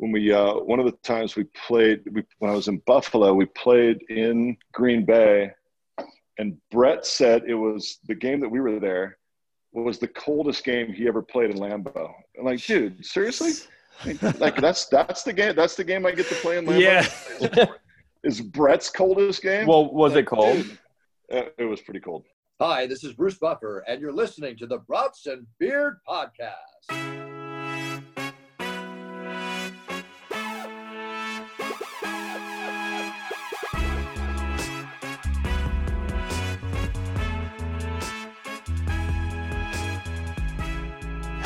when we uh, one of the times we played we, when I was in Buffalo, we played in Green Bay, and Brett said it was the game that we were there was the coldest game he ever played in Lambeau. I'm like, dude, seriously? like that's that's the game. That's the game I get to play in Lambeau. Yeah. Is Brett's coldest game? Well, was it cold? Dude, uh, it was pretty cold. Hi, this is Bruce Buffer, and you're listening to the Brats and Beers Podcast.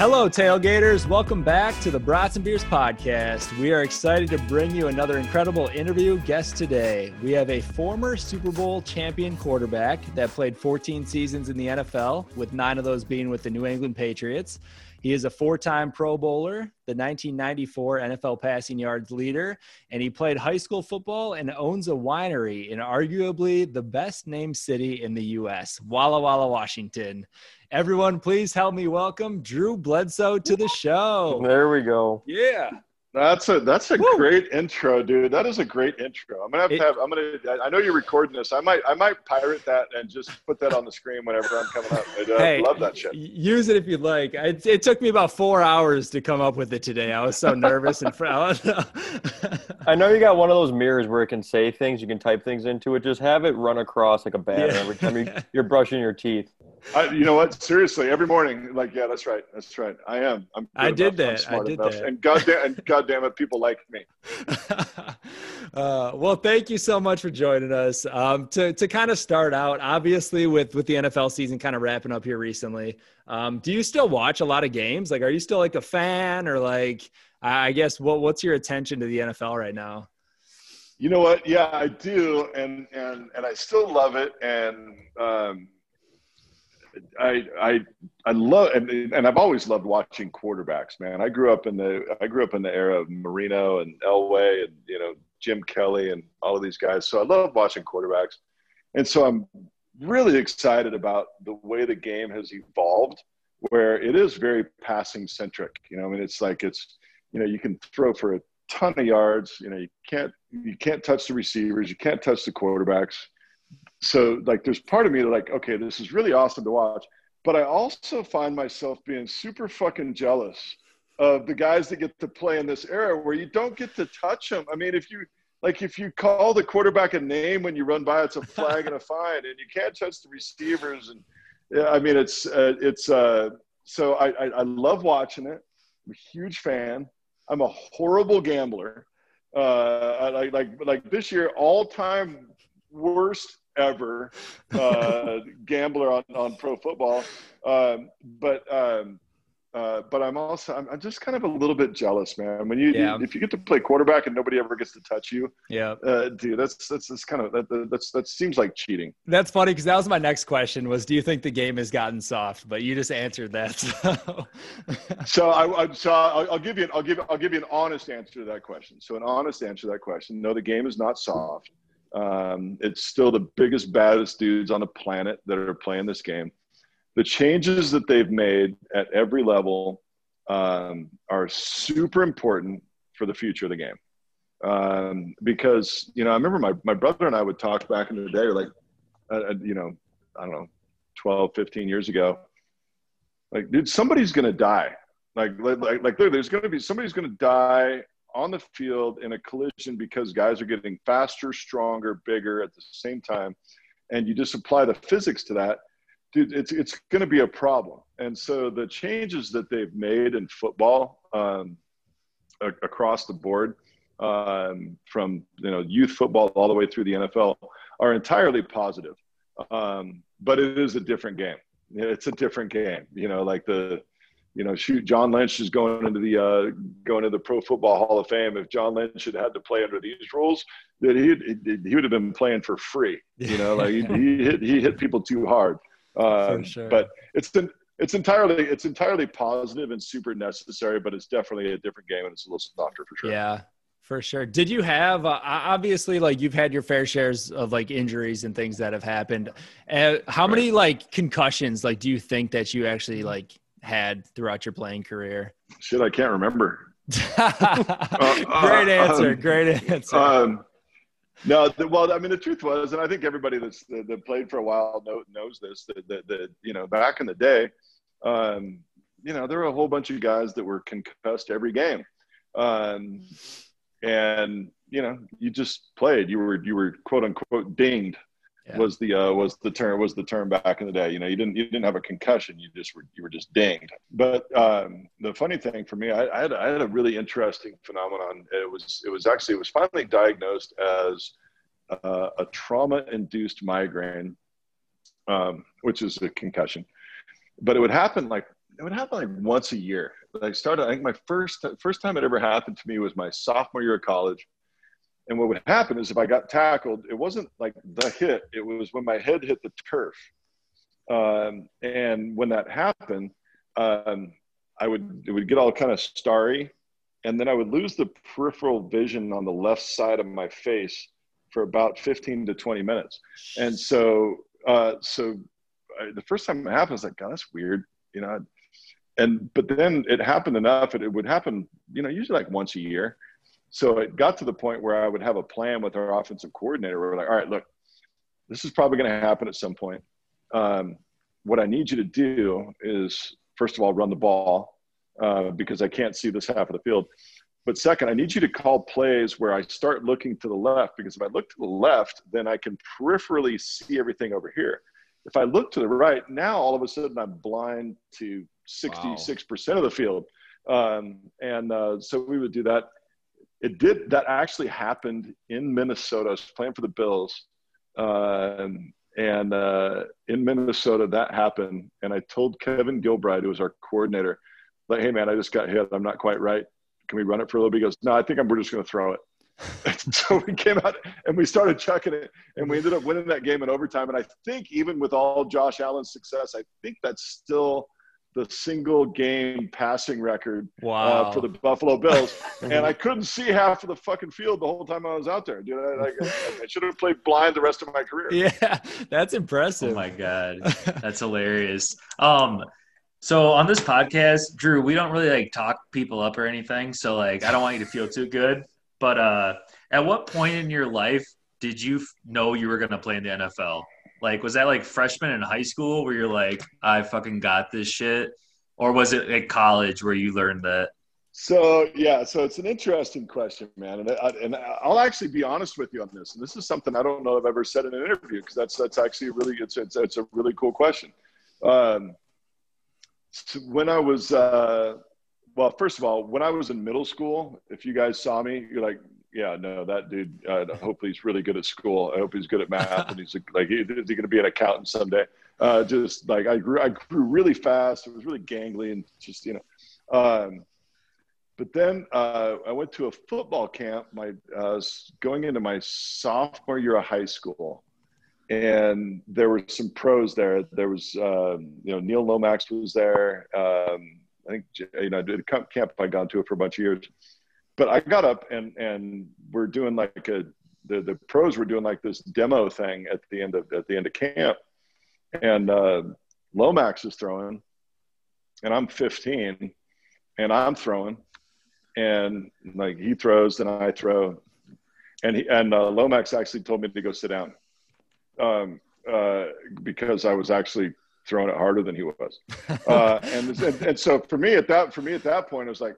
Hello, tailgaters. Welcome back to the Brats and Beers podcast. We are excited to bring you another incredible interview guest today. We have a former Super Bowl champion quarterback that played 14 seasons in the NFL, with nine of those being with the New England Patriots. He is a four time Pro Bowler, the 1994 NFL passing yards leader, and he played high school football and owns a winery in arguably the best named city in the U.S., Walla Walla, Washington. Everyone, please help me welcome Drew Bledsoe to the show. There we go. Yeah. That's a that's a Woo. great intro, dude. That is a great intro. I'm gonna have to have. I'm gonna. I know you're recording this. I might. I might pirate that and just put that on the screen whenever I'm coming up. I uh, Hey, love that shit. Use it if you'd like. It, it took me about four hours to come up with it today. I was so nervous and proud. I know you got one of those mirrors where it can say things, you can type things into it. Just have it run across like a banner Yeah. every time you- you're brushing your teeth. I, you know what? Seriously, every morning, like, yeah, that's right. That's right. I am. I'm. I did enough. I'm that. I smart did enough. that. And goddamn, and goddamn it, people like me. uh, well, thank you so much for joining us. Um, to to kind of start out, obviously with with the NFL season kind of wrapping up here recently. Um, do you still watch a lot of games? Like, are you still like a fan, or like, I I guess what what's your attention to the NFL right now? You know what? Yeah, I do, and and and I still love it, and um, I I I love and and I've always loved watching quarterbacks, man. I grew up in the I grew up in the era of Marino and Elway and you know Jim Kelly and all of these guys. So I love watching quarterbacks, and so I'm really excited about the way the game has evolved, where it is very passing centric. You know, I mean, it's like it's you know you can throw for a ton of yards. You know, you can't you can't touch the receivers, you can't touch the quarterbacks. So like, there's part of me that like, okay, this is really awesome to watch, but I also find myself being super fucking jealous of the guys that get to play in this era where you don't get to touch them. I mean, if you like, if you call the quarterback a name when you run by, it's a flag and a fine, and you can't touch the receivers. And yeah, I mean, it's uh, it's uh, so I, I I love watching it. I'm a huge fan. I'm a horrible gambler. Uh, I, like like like this year, all time worst ever uh, gambler on, on pro football. Um, but um, uh, but I'm also I'm, I'm just kind of a little bit jealous, man. When you Yeah. if you get to play quarterback and nobody ever gets to touch you, Yeah. uh, dude, that's that's that's kind of that, that that's that seems like cheating. That's funny because that was my next question was do you think the game has gotten soft? But you just answered that. So. So I, I so I'll, I'll give you an, I'll give I'll give you an honest answer to that question. So an honest answer to that question. No, the game is not soft. Um, it's still the biggest, baddest dudes on the planet that are playing this game. The changes that they've made at every level um, are super important for the future of the game. Um, because you know, I remember my my brother and I would talk back in the day, like, uh, uh, you know, I don't know, 12, 15 years ago. Like, dude, somebody's gonna die. Like, like, like, there's gonna be somebody's gonna die on the field in a collision because guys are getting faster, stronger, bigger at the same time, and you just apply the physics to that, dude. It's it's gonna be a problem. And so the changes that they've made in football um, a- across the board, um, from you know youth football all the way through the NFL, are entirely positive. Um, but it is a different game. It's a different game. You know, like the, you know, shoot, John Lynch is going into the uh, going to the Pro Football Hall of Fame. If John Lynch had had to play under these rules, that he he would have been playing for free. You know, like he, he hit he hit people too hard. Um, sure. But it's been it's entirely it's entirely positive and super necessary. But it's definitely a different game and it's a little softer for sure. Yeah, for sure. Did you have uh, obviously like you've had your fair shares of like injuries and things that have happened? Uh, how many like concussions like do you think that you actually like had throughout your playing career? Shit, I can't remember. great answer. um, great answer. Um, no, the, well, I mean, the truth was, and I think everybody that's that, that played for a while know, knows this. That, that, that you know, back in the day, um, you know, there were a whole bunch of guys that were concussed every game, um, and you know, you just played. You were you were quote unquote dinged. Yeah. Was the uh, was the term was the term back in the day? You know, you didn't you didn't have a concussion. You just were you were just dinged. But um, the funny thing for me, I, I, had I had a really interesting phenomenon. It was it was actually it was finally diagnosed as uh, a trauma induced migraine, um, which is a concussion. But it would happen like it would happen like once a year. I started. I think my first first time it ever happened to me was my sophomore year of college. And what would happen is if I got tackled, it wasn't like the hit; it was when my head hit the turf. Um, and when that happened, um, I would it would get all kind of starry, and then I would lose the peripheral vision on the left side of my face for about 15 to 20 minutes. And so, uh, so I, the first time it happened, I was like, God, that's weird, you know. And but then it happened enough; it would happen, you know, usually like once a year. So it got to the point where I would have a plan with our offensive coordinator. We're like, all right, look, this is probably going to happen at some point. Um, what I need you to do is, first of all, run the ball uh, because I can't see this half of the field. But second, I need you to call plays where I start looking to the left because if I look to the left, then I can peripherally see everything over here. If I look to the right, now all of a sudden I'm blind to 66% wow. of the field. Um, and uh, so we would do that it did that actually happened in Minnesota. I was playing for the Bills, um, and uh, in Minnesota that happened. And I told Kevin Gilbride, who was our coordinator, like, "Hey man, I just got hit. I'm not quite right. Can we run it for a little bit?" He goes, "No, I think I'm, we're just going to throw it." so we came out and we started chucking it, and we ended up winning that game in overtime. And I think even with all Josh Allen's success, I think that's still the single game passing record wow. uh, for the Buffalo Bills, and I couldn't see half of the fucking field the whole time I was out there. Dude, I, I, I should have played blind the rest of my career. Yeah, that's impressive. Oh my god, that's hilarious. Um, so on this podcast, Drew, we don't really like talk people up or anything. So like, I don't want you to feel too good. But uh, at what point in your life did you know you were going to play in the NFL? Like, was that like freshman in high school where you're like, I fucking got this shit? Or was it at college where you learned that? So yeah, so it's an interesting question, man, and I, and I'll actually be honest with you on this. And this is something I don't know I've ever said in an interview because that's that's actually a really it's it's, it's a really cool question. Um, so when I was uh, well, first of all, when I was in middle school, if you guys saw me, you're like, yeah, no, that dude. Uh, hopefully, he's really good at school. I hope he's good at math, and he's like, is he going to be an accountant someday? Uh, just like I grew, I grew really fast. It was really gangly, and just you know. Um, but then uh, I went to a football camp. My uh, going into my sophomore year of high school, and there were some pros there. There was, um, you know, Neil Lomax was there. Um, I think you know, the camp I'd gone to it for a bunch of years but I got up and and we're doing like a the the pros were doing like this demo thing at the end of at the end of camp, and uh, Lomax is throwing, and I'm 15, and I'm throwing, and like he throws, and I throw, and he and uh, Lomax actually told me to go sit down, um, uh, because I was actually throwing it harder than he was, uh, and, and and so for me at that for me at that point, I was like,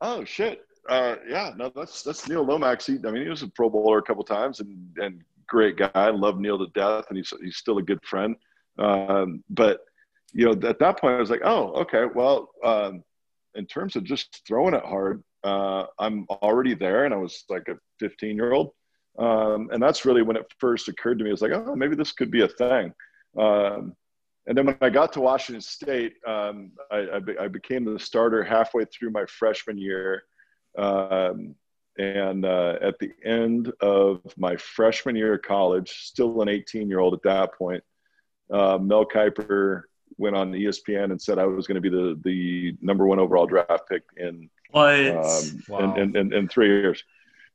oh shit, uh, yeah, no, that's that's Neil Lomax. He, I mean, he was a Pro Bowler a couple times and and great guy. I love Neil to death, and he's he's still a good friend. Um, but you know, at that point, I was like, oh, okay, well, um, in terms of just throwing it hard, uh, I'm already there, and I was like a 15 year old, um, and that's really when it first occurred to me. I was like, oh, maybe this could be a thing. Um, and then when I got to Washington State, um, I, I, be, I, became the starter halfway through my freshman year. Um, and uh, at the end of my freshman year of college, still an 18 year old at that point, uh, Mel Kiper went on ESPN and said I was going to be the, the number one overall draft pick in, um, wow. in, in, in, in, three years.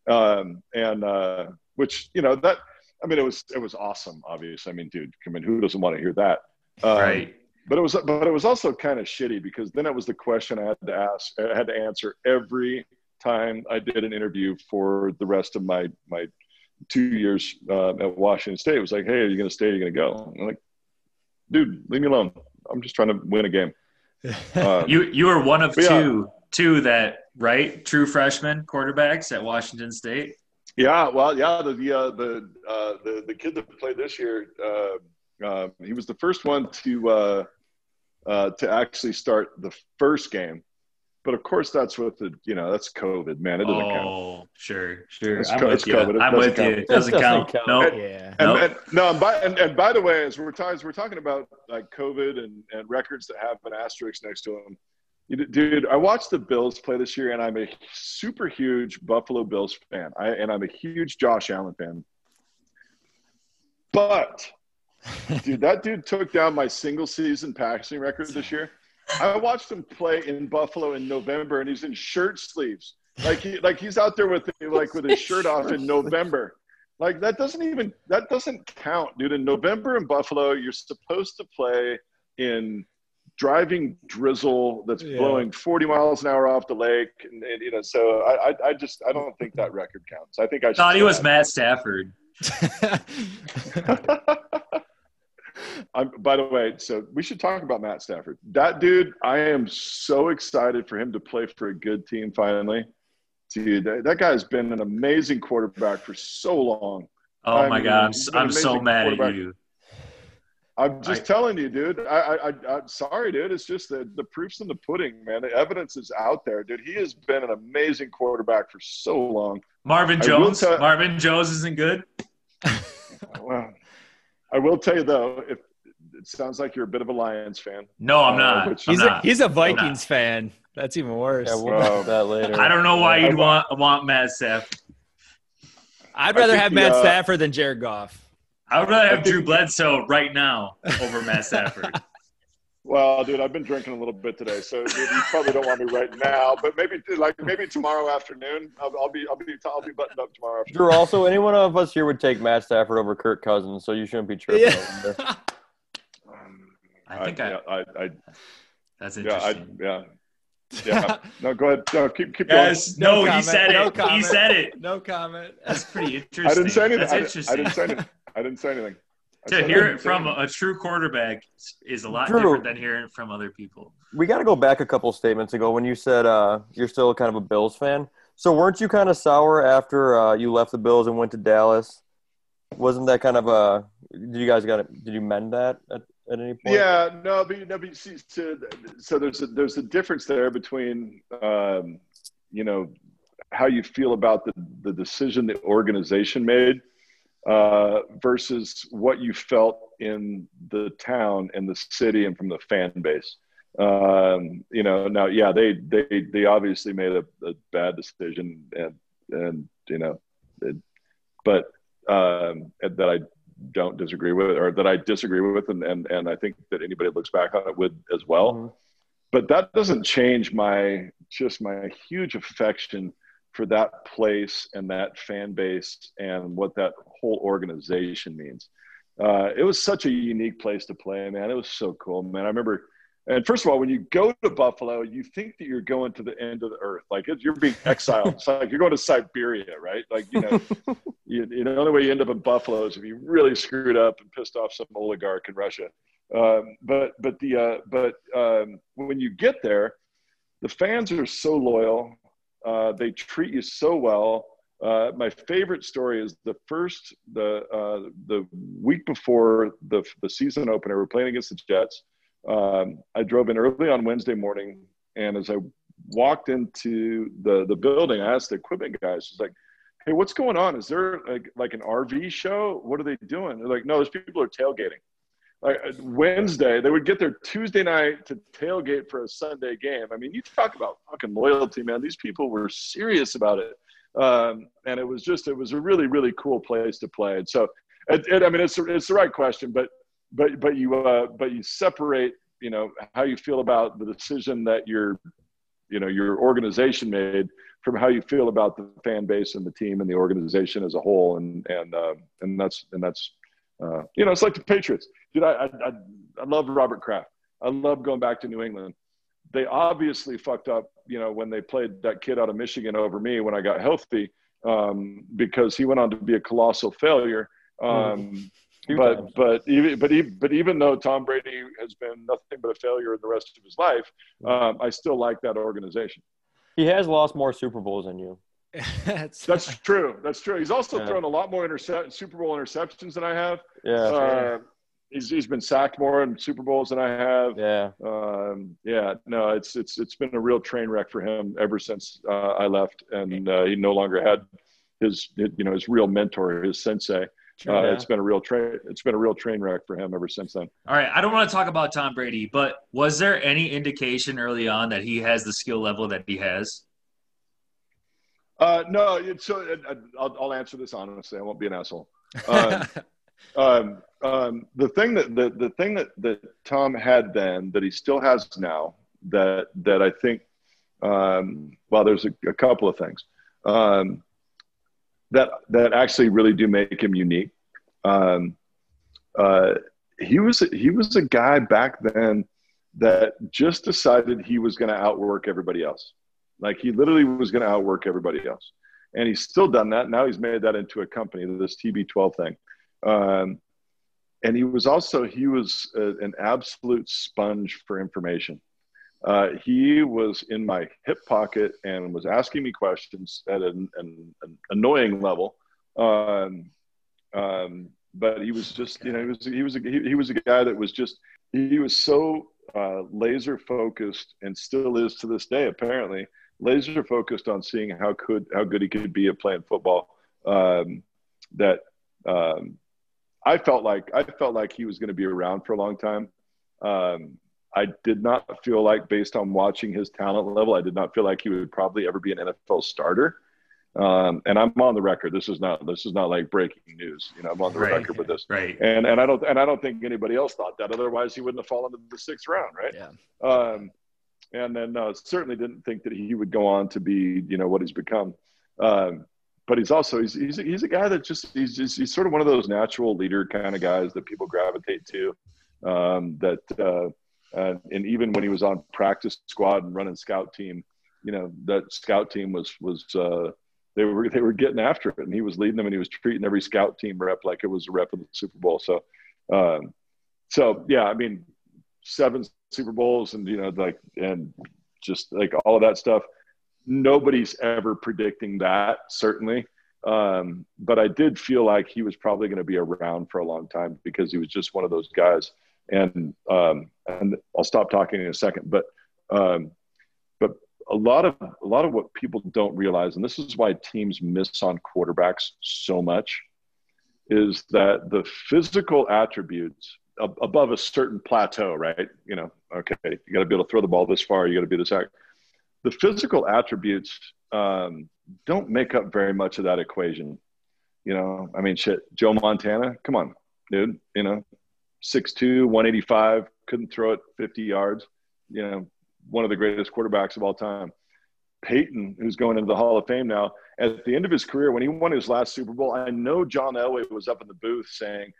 Um, and uh, which, you know, that, I mean, it was, it was awesome, obviously. I mean, dude, I mean, who doesn't want to hear that? Um, right. but it was but it was also kind of shitty because then it was the question I had to ask I had to answer every time I did an interview for the rest of my my two years uh, at Washington State. It was like, hey, are you going to stay? Are you going to go? And I'm like, dude, leave me alone. I'm just trying to win a game. Uh, You you were one of Yeah. two two that right true freshman quarterbacks at Washington State. Yeah, well, yeah, the the uh, the, uh, the the kid that played this year, uh, uh, he was the first one to uh, uh, to actually start the first game. But of course, that's with the you know that's COVID, man. It doesn't count. Oh, sure, sure. It's I'm co- with it's you. COVID. It I'm doesn't with count. you. It doesn't It doesn't count. count. Nope. Yeah. And, Nope. and no, and by and, and by the way, as we're talking, as we're talking about like COVID and, and records that have an asterisk next to them, you, dude, I watched the Bills play this year, and I'm a super huge Buffalo Bills fan, I, and I'm a huge Josh Allen fan. But, dude, that dude took down my single season passing record this year. I watched him play in Buffalo in November, and he's in shirt sleeves, like he, like he's out there with like with his shirt off in November. Like that doesn't even that doesn't count, dude. In November in Buffalo, you're supposed to play in driving drizzle that's Yeah. blowing 40 miles an hour off the lake, and, and you know. So I, I, I just I don't think that record counts. I think I Thought he was that. Matt Stafford. I'm, by the way, so we should talk about Matt Stafford. That dude, I am so excited for him to play for a good team finally. Dude, that, that guy's been an amazing quarterback for so long. Oh I my mean, god, I'm, he's s- been an I'm so mad at you. I'm just I- telling you, dude. I, I, I, I'm sorry, dude. It's just the, the proof's in the pudding, man. The evidence is out there, dude. He has been an amazing quarterback for so long. Marvin Jones. tell- Marvin Jones isn't good. Well, I will tell you though, if it sounds like you're a bit of a Lions fan. No, I'm Uh, not. I'm he's a not. he's a Vikings fan. That's even worse. Yeah, we'll that later. I don't know why you'd want want Matt Stafford. I'd rather think have the, Matt uh, Stafford than Jared Goff. I would rather have think- Drew Bledsoe right now over Matt Stafford. Well, dude, I've been drinking a little bit today, so dude, you probably don't want me right now. But maybe, like, maybe tomorrow afternoon, I'll, I'll be, I'll be, I'll be buttoned up tomorrow afternoon. Drew, also, any one of us here would take Matt Stafford over Kirk Cousins, so you shouldn't be tripping. Yeah. over there. I think I, yeah, I, I, that's yeah, I, interesting. yeah, yeah. No, go ahead. No, keep, keep going. Guys, no, he comment, said no it. He said it. no comment. That's pretty interesting. I didn't say anything. That's I, interesting. I didn't say anything. I didn't say anything. To hear it from anything. a true quarterback is a lot Drew. different than hearing it from other people. We got to go back a couple statements ago when you said uh, you're still kind of a Bills fan. So weren't you kind of sour after uh, you left the Bills and went to Dallas? Wasn't that kind of a? Did you guys got? It did you mend that at, at any point? Yeah, no, but, no, but see, so, so there's a, there's a difference there between um, you know how you feel about the, the decision the organization made uh, versus what you felt in the town and the city and from the fan base. Um, you know, now, yeah, they they they obviously made a, a bad decision, and and you know, it, but um, that I don't disagree with, or that I disagree with, and and, and I think that anybody that looks back on it would as well. Mhm. But that doesn't change my just my huge affection for that place and that fan base and what that whole organization means. Uh, it was such a unique place to play, man. It was so cool, man. I remember. And first of all, when you go to Buffalo, you think that you're going to the end of the earth. Like you're being exiled. it's like you're going to Siberia, right? Like, you know, you, you know, the only way you end up in Buffalo is if you really screwed up and pissed off some oligarch in Russia. Um, but but the uh, but um, when you get there, the fans are so loyal. Uh, they treat you so well. Uh, my favorite story is the first the uh, the week before the the season opener. We're playing against the Jets. Um, I drove in early on Wednesday morning, and as I walked into the the building, I asked the equipment guys, "It's like, hey, what's going on? Is there like like an RV show? What are they doing?" They're like, "No, those people are tailgating." Like uh, Wednesday, they would get there Tuesday night to tailgate for a Sunday game. I mean, you talk about fucking loyalty, man. These people were serious about it, um, and it was just it was a really really cool place to play. And so, it, it, I mean, it's it's the right question, but but but you uh, but you separate you know how you feel about the decision that your you know your organization made from how you feel about the fan base and the team and the organization as a whole and and uh, and that's and that's uh, you know it's like the Patriots dude I, I I love Robert Kraft I love going back to New England. They obviously fucked up, you know, when they played that kid out of Michigan over me when I got healthy, um, because he went on to be a colossal failure. Um, Few but times. but even but even but even though Tom Brady has been nothing but a failure in the rest of his life, um, I still like that organization. he has lost more Super Bowls than you. That's, That's true. That's true. He's also Yeah. thrown a lot more intercept Super Bowl interceptions than I have. Yeah, Uh, he's he's been sacked more in Super Bowls than I have. yeah. Um, yeah, no, it's it's it's been a real train wreck for him ever since uh, I left, and uh, he no longer had his you know his real mentor, his sensei. Uh, Yeah. It's been a real train. It's been a real train wreck for him ever since then. All right, I don't want to talk about Tom Brady, but was there any indication early on that he has the skill level that he has? Uh, no, it's so uh, I'll, I'll answer this honestly. I won't be an asshole. Um, um, um, the thing that the, the thing that, that Tom had then that he still has now that that I think um, well there's a, a couple of things um, that that actually really do make him unique. Um, uh, he was he was a guy back then that just decided he was going to outwork everybody else. Like he literally was going to outwork everybody else, and he's still done that. Now he's made that into a company, this TB12 thing. Um, and he was also he was a, an absolute sponge for information. Uh, he was in my hip pocket and was asking me questions at an, an, an annoying level. Um, um, but he was just, you know, he was he was a, he, he was a guy that was just he was so uh, laser focused and still is to this day apparently laser focused on seeing how could how good he could be at playing football. Um, that um, I felt like I felt like he was going to be around for a long time. Um, I did not feel like, based on watching his talent level, I did not feel like he would probably ever be an NFL starter. Um, and I'm on the record. This is not this is not like breaking news. You know, I'm on the Right. record with this. Right. And and I don't and I don't think anybody else thought that. Otherwise, he wouldn't have fallen to the sixth round, right? Yeah. Um, and then uh, certainly didn't think that he would go on to be, you know, what he's become. Um, but he's also he's he's a, he's a guy that just he's just he's sort of one of those natural leader kind of guys that people gravitate to. Um, that uh, uh, and even when he was on practice squad and running scout team, you know, that scout team was was uh, they were they were getting after it, and he was leading them, and he was treating every scout team rep like it was a rep of the Super Bowl. So, um, so yeah, I mean, seven Super Bowls, and you know, like and just like all of that stuff. Nobody's ever predicting that, certainly. Um, but I did feel like he was probably going to be around for a long time because he was just one of those guys. And um, and I'll stop talking in a second, but um, but a lot of a lot of what people don't realize, and this is why teams miss on quarterbacks so much, is that the physical attributes ab- above a certain plateau, right? You know, okay, you got to be able to throw the ball this far, you got to be this act. The physical attributes um, don't make up very much of that equation. You know, I mean, shit, Joe Montana, come on, dude. You know, 6'2", 185, couldn't throw it 50 yards. You know, one of the greatest quarterbacks of all time. Peyton, who's going into the Hall of Fame now, at the end of his career, when he won his last Super Bowl, I know John Elway was up in the booth saying,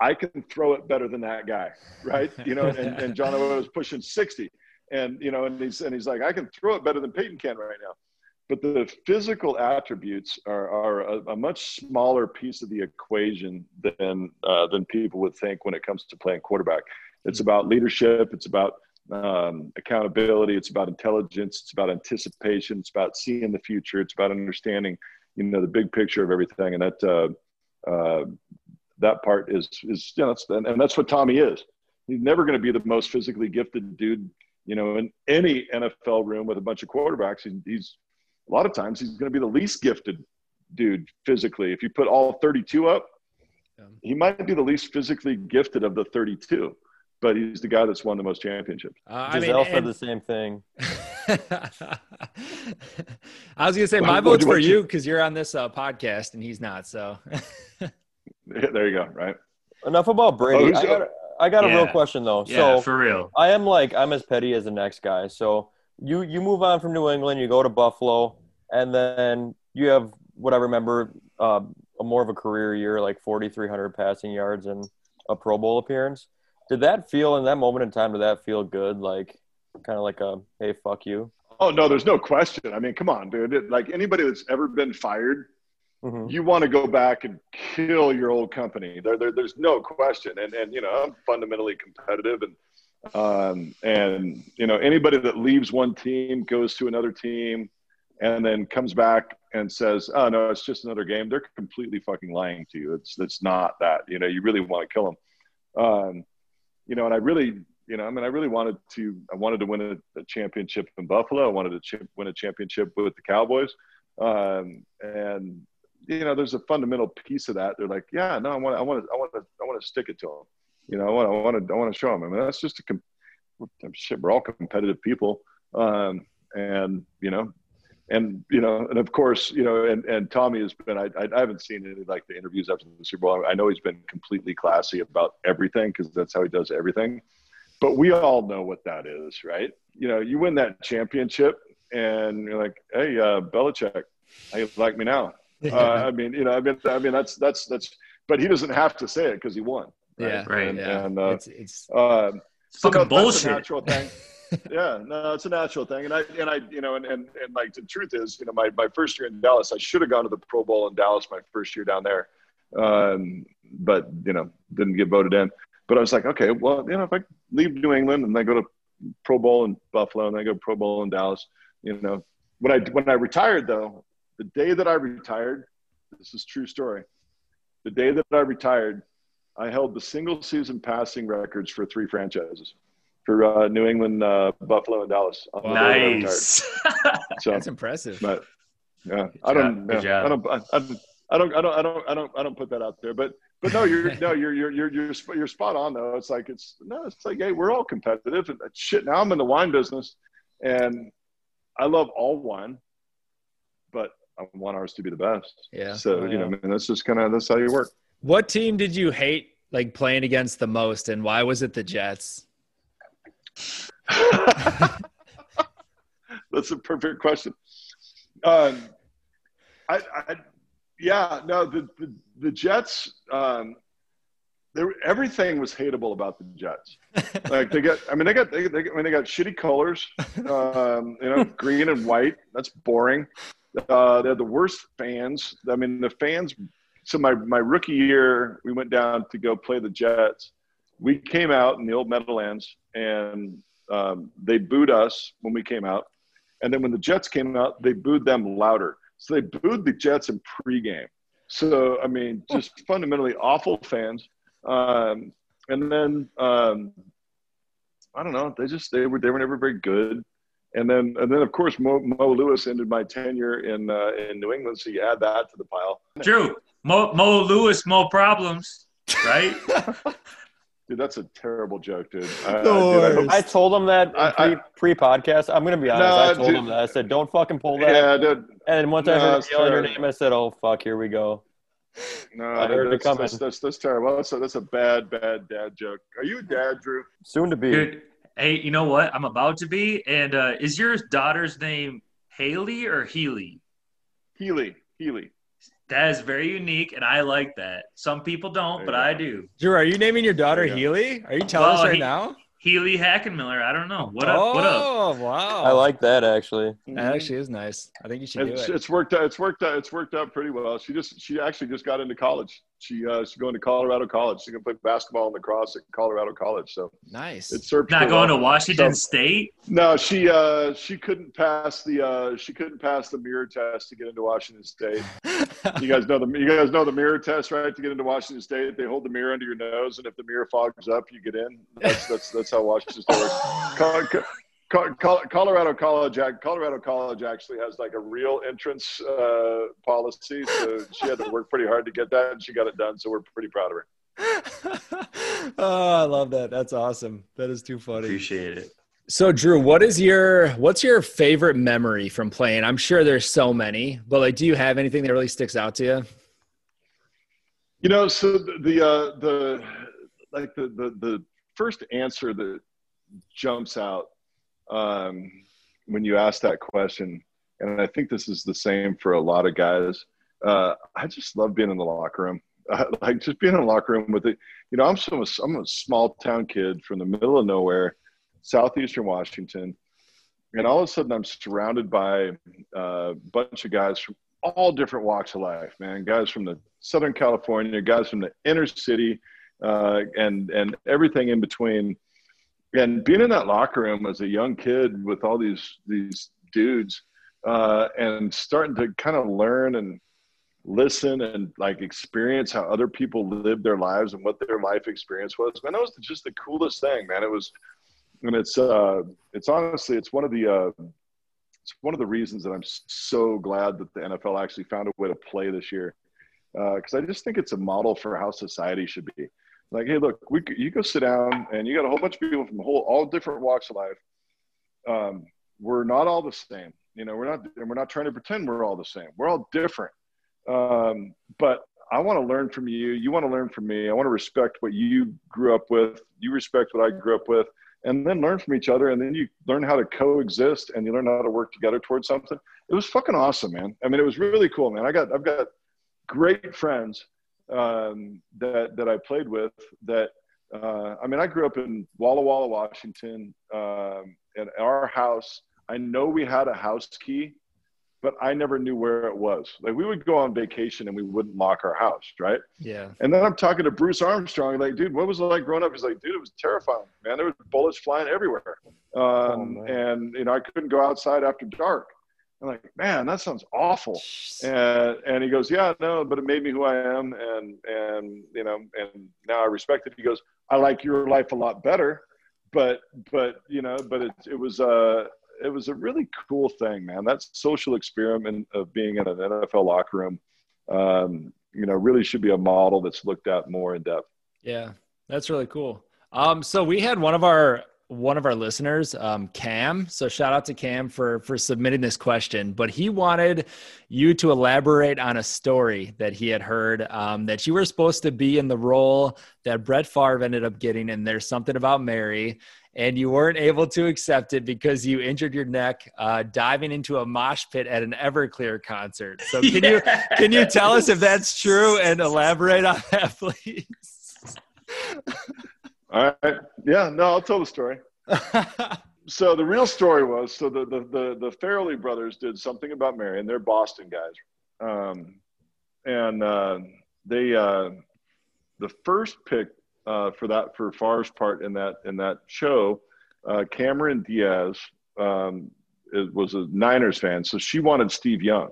I can throw it better than that guy, right? You know, and, and John Elway was pushing 60. And, you know, and he's, and he's like, I can throw it better than Peyton can right now. But the physical attributes are, are a, a much smaller piece of the equation than, uh, than people would think when it comes to playing quarterback. It's about leadership. It's about um, accountability. It's about intelligence. It's about anticipation. It's about seeing the future. It's about understanding, you know, the big picture of everything. And that, uh, uh, that part is, is, you know, that's, and, and that's what Tommy is. He's never going to be the most physically gifted dude, you know, in any NFL room with a bunch of quarterbacks. He's a lot of times he's going to be the least gifted dude physically. If you put all 32 up, Yeah. he might be the least physically gifted of the 32, but he's the guy that's won the most championships. Uh, I mean, said and- the same thing. I was gonna say my What- vote's for you- you because you're on this uh, podcast and he's not. So There you go. Right. Enough about Brady. Oh, I got, I got a real question though. Yeah, so for real. I am like I'm as petty as the next guy. So you you move on from New England, you go to Buffalo, and then you have what I remember uh, a more of a career year, like 4,300 passing yards and a Pro Bowl appearance. Did that feel in that moment in time? Did that feel good? Like kind of like a hey, fuck you. Oh no, there's no question. I mean, come on, dude. It- like anybody that's ever been fired, Mhm. you want to go back and kill your old company. There, there, there's no question. And and you know, I'm fundamentally competitive, and um, and you know, anybody that leaves one team goes to another team, and then comes back and says, "Oh no, it's just another game." They're completely fucking lying to you. It's it's not that. You know, you really want to kill them. Um, you know, and I really, you know, I mean, I really wanted to. I wanted to win a, a championship in Buffalo. I wanted to ch- win a championship with the Cowboys. Um, and you know, there's a fundamental piece of that. They're like, yeah, no, I want, I want to, I want to, I want to stick it to them. You know, I want, I want to, I want to show them. I mean, that's just a com- shit. We're all competitive people, um, and you know, and you know, and of course, you know, and and Tommy has been. I, I haven't seen any like the interviews after the Super Bowl. I know he's been completely classy about everything because that's how he does everything. But we all know what that is, right? You know, you win that championship, and you're like, hey, uh, Belichick, how you like me now? uh, I mean, you know, I mean, I mean, that's that's that's. But he doesn't have to say it because he won. Yeah, Right. And, yeah. and uh, it's it's um, It's so fucking that's a bullshit. natural thing. yeah, no, it's a natural thing, and I and I, you know, and and, and like the truth is, you know, my my first year in Dallas, I should have gone to the Pro Bowl in Dallas my first year down there, um, but you know, didn't get voted in. But I was like, okay, well, you know, if I leave New England and then go to Pro Bowl in Buffalo and then go Pro Bowl in Dallas, you know, when I when I retired though, the day that I retired, this is true story. The day that I retired, I held the single season passing records for three franchises for uh, New England, uh, Buffalo, and Dallas. on the day that I retired. Nice. So, that's impressive. but yeah, I don't, job. Yeah, I don't, I, I, don't- I don't, I don't, I don't, I don't, I don't put that out there. But, but no, you're, no, you're, you're, you're, you're, you're spot on though. It's like it's no, it's like hey, we're all competitive. And shit, now I'm in the wine business, and I love all wine, but I want ours to be the best. Yeah. So you know, I mean, that's just kind of that's how you work. What team did you hate like playing against the most, and why was it the Jets? That's a perfect question. Um, I, I, yeah, no, the, the, the Jets, um, there, everything was hateable about the Jets. Like they got, I mean, they got, they, they, I mean, they got shitty colors, um, you know, green and white. That's boring. Uh, they had the worst fans. I mean, the fans. So my, my rookie year, we went down to go play the Jets. We came out in the old Meadowlands and um, they booed us when we came out. And then when the Jets came out, they booed them louder. So they booed the Jets in pregame. So, I mean, just fundamentally awful fans. Um, and then, um, I don't know, they just, they were, they were never very good. And then, and then of course, Mo, Mo Lewis ended my tenure in, uh, in New England. So you add that to the pile. Drew, Mo, Mo Lewis, Mo problems, right? Dude, that's a terrible joke, dude. I, I, dude, I hope- I told him that I- I- pre podcast. I'm gonna be honest. No, I told dude. him that. I said, "Don't fucking pull that." yeah, dude. And once I heard him yelling your name, I said, "Oh fuck, here we go." No, I heard it that's, coming. that's, that's, that's terrible. That's a, that's a bad, bad dad joke. Are you a dad, Drew? Soon to be. Dude, hey, you know what? I'm about to be. And uh, is your daughter's name Haley or Healy? Healy, Healy. That is very unique, and I like that. Some people don't, but you I do. Drew, are you naming your daughter you. Healy? Are you telling us right he- now? Healy Hackenmiller. I don't know. What up? What up? Oh, wow. I like that actually. That actually is nice. I think you should do it. it's worked out. It's worked out. It's worked out pretty well. She just she actually just got into college. She uh, she's going to Colorado College. She's gonna play basketball and lacrosse at Colorado College. So Nice. it served. Not her going to. Washington So- State? No, she uh, she couldn't pass the uh, she couldn't pass the mirror test to get into Washington State. You guys know the you guys know the mirror test, right? To get into Washington State, they hold the mirror under your nose, and if the mirror fogs up, you get in. That's that's that's how Washington State works. Col- Col- Col- Colorado College, Colorado College actually has like a real entrance uh, policy, so she had to work pretty hard to get that, and she got it done. So we're pretty proud of her. oh, I love that. That's awesome. That is too funny. Appreciate it. So, Drew, what is your what's your favorite memory from playing? I'm sure there's so many, but like, do you have anything that really sticks out to you? You know, so the the, uh, the like the, the the first answer that jumps out um, when you ask that question, and I think this is the same for a lot of guys. Uh, I just love being in the locker room. uh, like just being in a locker room with it. You know, I'm I'm a small town kid from the middle of nowhere, southeastern Washington, and all of a sudden I'm surrounded by uh, a bunch of guys from all different walks of life, man. Guys from the Southern California, guys from the inner city, uh, and and everything in between. And being in that locker room as a young kid with all these these dudes, uh, and starting to kind of learn and listen and like experience how other people live their lives and what their life experience was. Man, that was just the coolest thing, man. It was, and it's uh, it's honestly it's one of the uh, it's one of the reasons that I'm so glad that the NFL actually found a way to play this year because uh, I just think it's a model for how society should be. Like, hey, look, we you go sit down and you got a whole bunch of people from whole all different walks of life. Um, we're not all the same, you know. We're not, and we're not trying to pretend we're all the same. We're all different. Um, but I want to learn from you. You want to learn from me. I want to respect what you grew up with. You respect what I grew up with, and then learn from each other. And then you learn how to coexist and you learn how to work together towards something. It was fucking awesome, man. I mean, it was really cool, man. I got, I've got great friends um, that that I played with. That uh, I mean, I grew up in Walla Walla, Washington. Um, at our house, I know we had a house key but I never knew where it was. Like we would go on vacation and we wouldn't lock our house, right? Yeah. And then I'm talking to Bruce Armstrong, like, dude, what was it like growing up? He's like, dude, it was terrifying, man. There was bullets flying everywhere, um, oh, and you know I couldn't go outside after dark. I'm like, man, that sounds awful. And and he goes, yeah, no, but it made me who I am, and and you know, and now I respect it. He goes, I like your life a lot better, but but you know, but it it was uh it was a really cool thing, man. That social experiment of being in an NFL locker room, um, you know, really should be a model that's looked at more in depth. Yeah, that's really cool. Um, so we had one of our one of our listeners, um, Cam. So shout out to Cam for for submitting this question. But he wanted you to elaborate on a story that he had heard um, that you were supposed to be in the role that Brett Favre ended up getting. And there's something about Mary, and you weren't able to accept it because you injured your neck uh, diving into a mosh pit at an Everclear concert. So can you can you tell us if that's true and elaborate on that, please? All right. Yeah, no, I'll tell the story. so the real story was so the, the, the, the Farrelly brothers did something about Mary, and they're Boston guys. Um, and uh, they, uh, the first pick uh, for that, for Favre's part in that, in that show, uh, Cameron Diaz um, was a Niners fan. So she wanted Steve Young.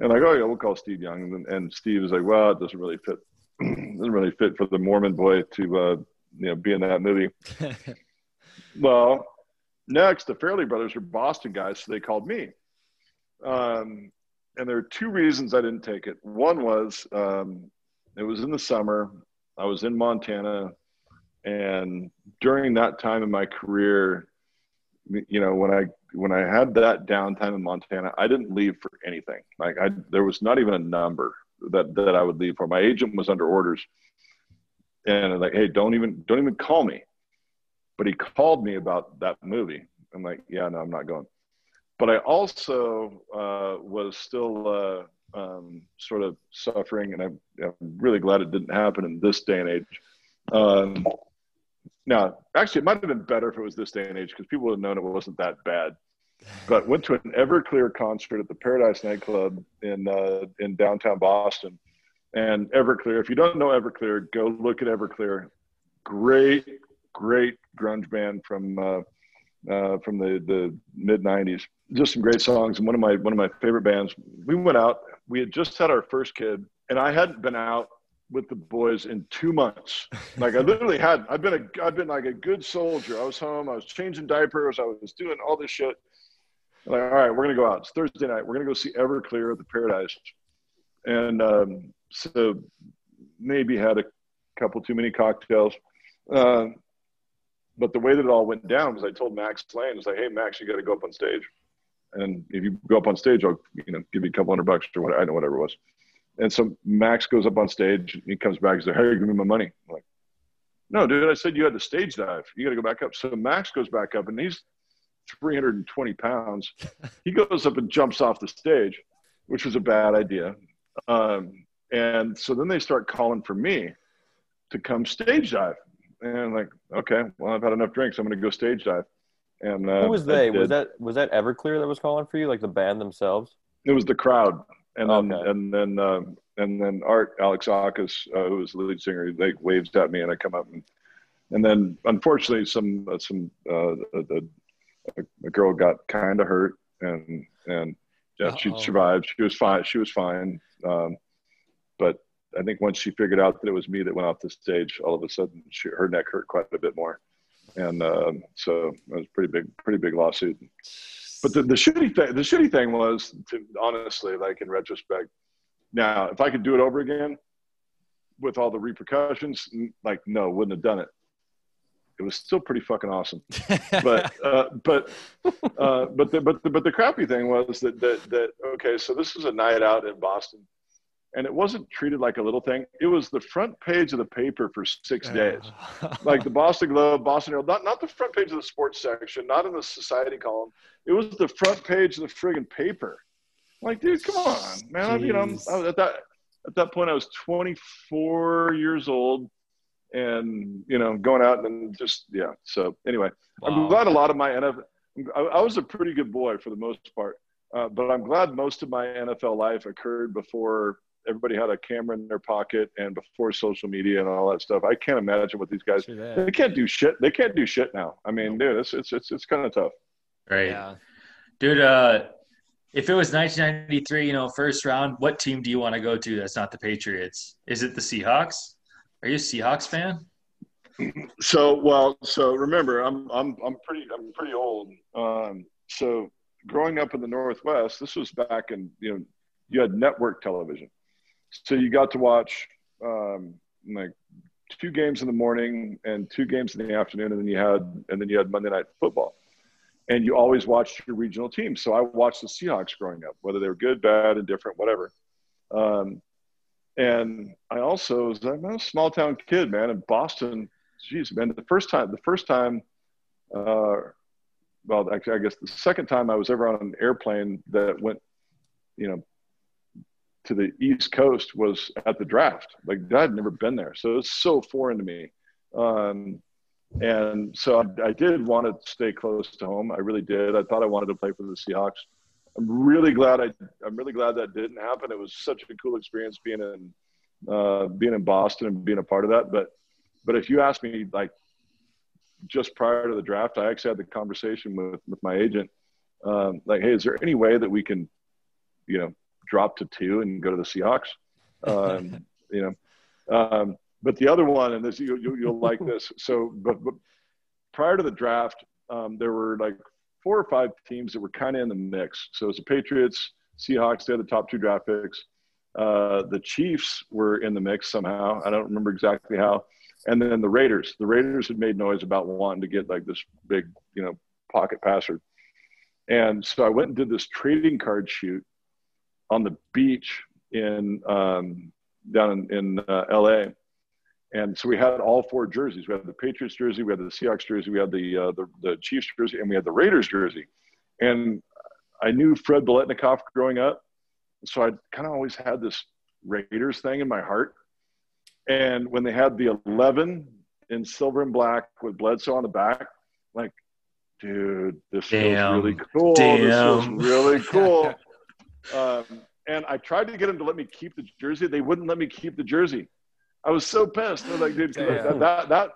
And like, oh yeah, we'll call Steve Young. And, and Steve is like, well, it doesn't really fit. doesn't really fit for the Mormon boy to uh, you know be in that movie. well, next the Farrelly brothers are Boston guys, so they called me. Um, and there are two reasons I didn't take it. One was um, it was in the summer. I was in Montana, and during that time in my career, you know, when I when I had that downtime in Montana, I didn't leave for anything. Like I, there was not even a number that that I would leave for. My agent was under orders and like, hey, don't even don't even call me. But he called me about that movie. I'm like, yeah, no, I'm not going. But I also uh, was still uh, um, sort of suffering, and I'm, I'm, really glad it didn't happen in this day and age. Um, now, actually, it might have been better if it was this day and age because people would have known it wasn't that bad. But went to an Everclear concert at the Paradise nightclub in uh, in downtown Boston, and Everclear. If you don't know Everclear, go look at Everclear. Great, great grunge band from uh, uh, from the the mid '90s. Just some great songs, and one of my one of my favorite bands. We went out. We had just had our first kid, and I hadn't been out with the boys in two months. Like I literally had. I've been a. I've been like a good soldier. I was home. I was changing diapers. I was doing all this shit. Like, all right, we're gonna go out. It's Thursday night. We're gonna go see Everclear at the Paradise. And um, so maybe had a couple too many cocktails. Uh, but the way that it all went down was I told Max Lane, I was like, hey, Max, you got to go up on stage. And if you go up on stage, I'll you know give you a couple hundred bucks or whatever, I know whatever it was. And so Max goes up on stage and he comes back and says, Hey, give me my money. I'm like, no, dude, I said you had the stage dive. You got to go back up. So Max goes back up and he's 320 pounds. he goes up and jumps off the stage, which was a bad idea. Um, And so then they start calling for me to come stage dive. And I'm like, okay, well, I've had enough drinks. I'm going to go stage dive. And uh, Who was they? Was that was that Everclear that was calling for you, like the band themselves? It was the crowd, and then Okay. and then um, and then Art Alexakis, uh, who was the lead singer, he like waves at me, and I come up, and and then unfortunately, some uh, some uh, a, a, a girl got kind of hurt, and and yeah, she Uh-oh. survived. She was fine. She was fine, um, but I think once she figured out that it was me that went off the stage, all of a sudden she, her neck hurt quite a bit more, and um, so it was a pretty big, pretty big lawsuit. But the, the shitty thing, the shitty thing was, to, honestly, like in retrospect, now if I could do it over again, with all the repercussions, like no, wouldn't have done it. It was still pretty fucking awesome. But uh, but uh, but the, but the, but the crappy thing was that that that okay, so this was a night out in Boston, and it wasn't treated like a little thing. It was the front page of the paper for six days like the Boston Globe, Boston Herald, not, not the front page of the sports section, not in the society column. It was the front page of the friggin' paper. Like, dude, come on, man. I mean, I'm, I was at that at that point, I was 24 years old, and you know, going out and just yeah. So anyway, I'm glad a lot of my NFL. I, I was a pretty good boy for the most part, uh, but I'm glad most of my NFL life occurred before everybody had a camera in their pocket and before social media and all that stuff. I can't imagine what these guys they can't do shit. They can't do shit now. I mean, dude, it's it's it's, it's kind of tough. Right. Yeah. Dude, uh, if it was 1993, you know, first round, what team do you want to go to that's not the Patriots? Is it the Seahawks? Are you a Seahawks fan? So well, so remember, I'm I'm I'm pretty I'm pretty old. Um, so growing up in the Northwest, this was back in you know you had network television, so you got to watch um, like two games in the morning and two games in the afternoon, and then you had and then you had Monday night football, and you always watched your regional team. So I watched the Seahawks growing up, whether they were good, bad, indifferent, whatever. Um, and I also was I'm a small town kid, man, in Boston. Jeez, man, the first time, the first time, uh, well, actually, I guess the second time I was ever on an airplane that went, you know, to the East Coast was at the draft. Like I'd never been there, so it was so foreign to me. Um, and so I, I did want to stay close to home. I really did. I thought I wanted to play for the Seahawks. I'm really glad I. I'm really glad that didn't happen. It was such a cool experience being in, uh, being in Boston and being a part of that. But, but if you ask me, like, just prior to the draft, I actually had the conversation with with my agent. Um, like, hey, is there any way that we can, you know, drop to two and go to the Seahawks? Um, you know, um, but the other one, and this you, you you'll like this. So, but, but prior to the draft, um, there were like four or five teams that were kind of in the mix. So it's the Patriots, Seahawks. They had the top two draft picks. Uh, the Chiefs were in the mix somehow. I don't remember exactly how. And then the Raiders. The Raiders had made noise about wanting to get like this big, you know, pocket passer. And so I went and did this trading card shoot on the beach in um, down in, in uh, LA. And so we had all four jerseys. We had the Patriots jersey, we had the Seahawks jersey, we had the uh, the, the Chiefs jersey, and we had the Raiders jersey. And I knew Fred Biletnikoff growing up, so I kind of always had this Raiders thing in my heart. And when they had the 11 in silver and black with Bledsoe on the back, like, dude, this Damn. feels really cool. Damn. This feels really cool. um, and I tried to get them to let me keep the jersey. They wouldn't let me keep the jersey. I was so pissed. I was like, dude, Damn. that, that that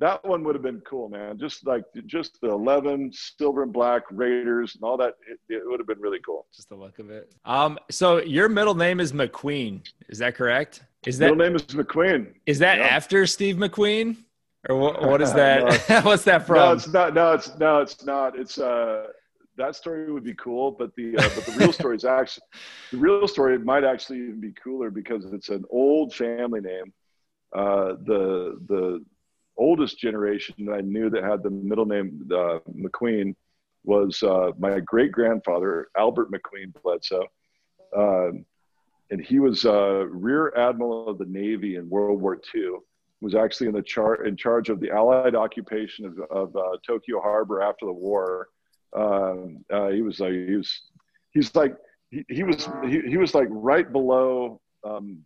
that one would have been cool, man. Just like just the 11 silver and black Raiders and all that. It, it would have been really cool. Just the look of it. Um, so your middle name is McQueen. Is that correct? Is that Middle name is McQueen. is that Yeah. after Steve McQueen? Or what, what is that? What's that from? No, it's not. No, it's no, it's not. It's uh, that story would be cool, but the uh, but the real story is actually the real story might actually even be cooler because it's an old family name. Uh, the the oldest generation that I knew that had the middle name uh, McQueen was uh, my great grandfather Albert McQueen Bledsoe, um, and he was uh, Rear Admiral of the Navy in World War II was actually in the char- in charge of the Allied occupation of, of uh, Tokyo Harbor after the war. Um, uh, he was like he was he's like he, he was he, he was like right below um,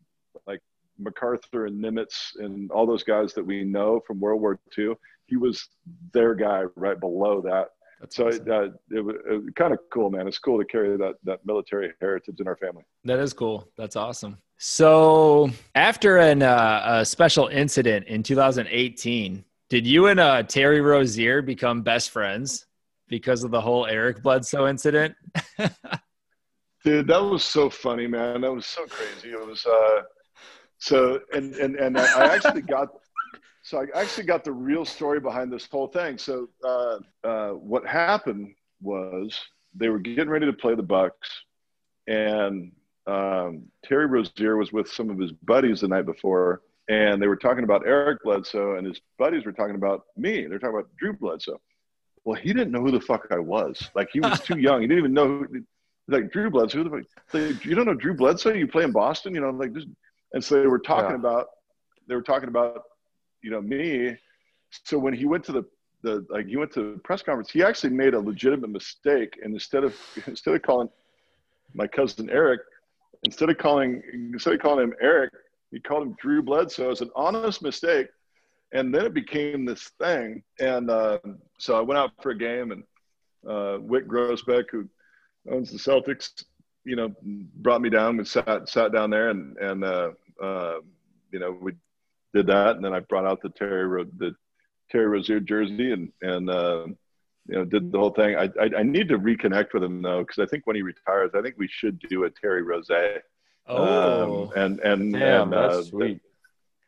like MacArthur and Nimitz and all those guys that we know from World War II. He was their guy right below that. That's So awesome. it, uh, it, was, it was kind of cool, man. It's cool to carry that that military heritage in our family. That is cool. That's awesome. So, after an, uh, a special incident in 2018, did you and uh, Terry Rozier become best friends because of the whole Eric Bledsoe incident? Dude, that was so funny, man. That was so crazy. It was uh so and and and I actually got so I actually got the real story behind this whole thing. So uh uh what happened was they were getting ready to play the Bucks and um Terry Rozier was with some of his buddies the night before and they were talking about Eric Bledsoe and his buddies were talking about me. They're talking about Drew Bledsoe. Well, he didn't know who the fuck I was. Like he was too young. He didn't even know who like Drew Bledsoe. Who the fuck? Like, you don't know Drew Bledsoe? You play in Boston, you know, like just and so they were talking Yeah. about they were talking about, you know, me. So when he went to the the like he went to the press conference, he actually made a legitimate mistake and instead of instead of calling my cousin Eric, instead of calling instead of calling him Eric, he called him Drew Bledsoe. It's an honest mistake. And then it became this thing. And uh, so I went out for a game and uh, Wyc Grousbeck, who owns the Celtics, you know, brought me down. We sat sat down there, and and uh, uh, you know we did that, and then I brought out the Terry Ro- the Terry Rozier jersey, and and uh, you know did the whole thing. I I, I need to reconnect with him though, because I think when he retires, I think we should do a Terry Rose. Oh, um, and and Damn, and uh, that's sweet.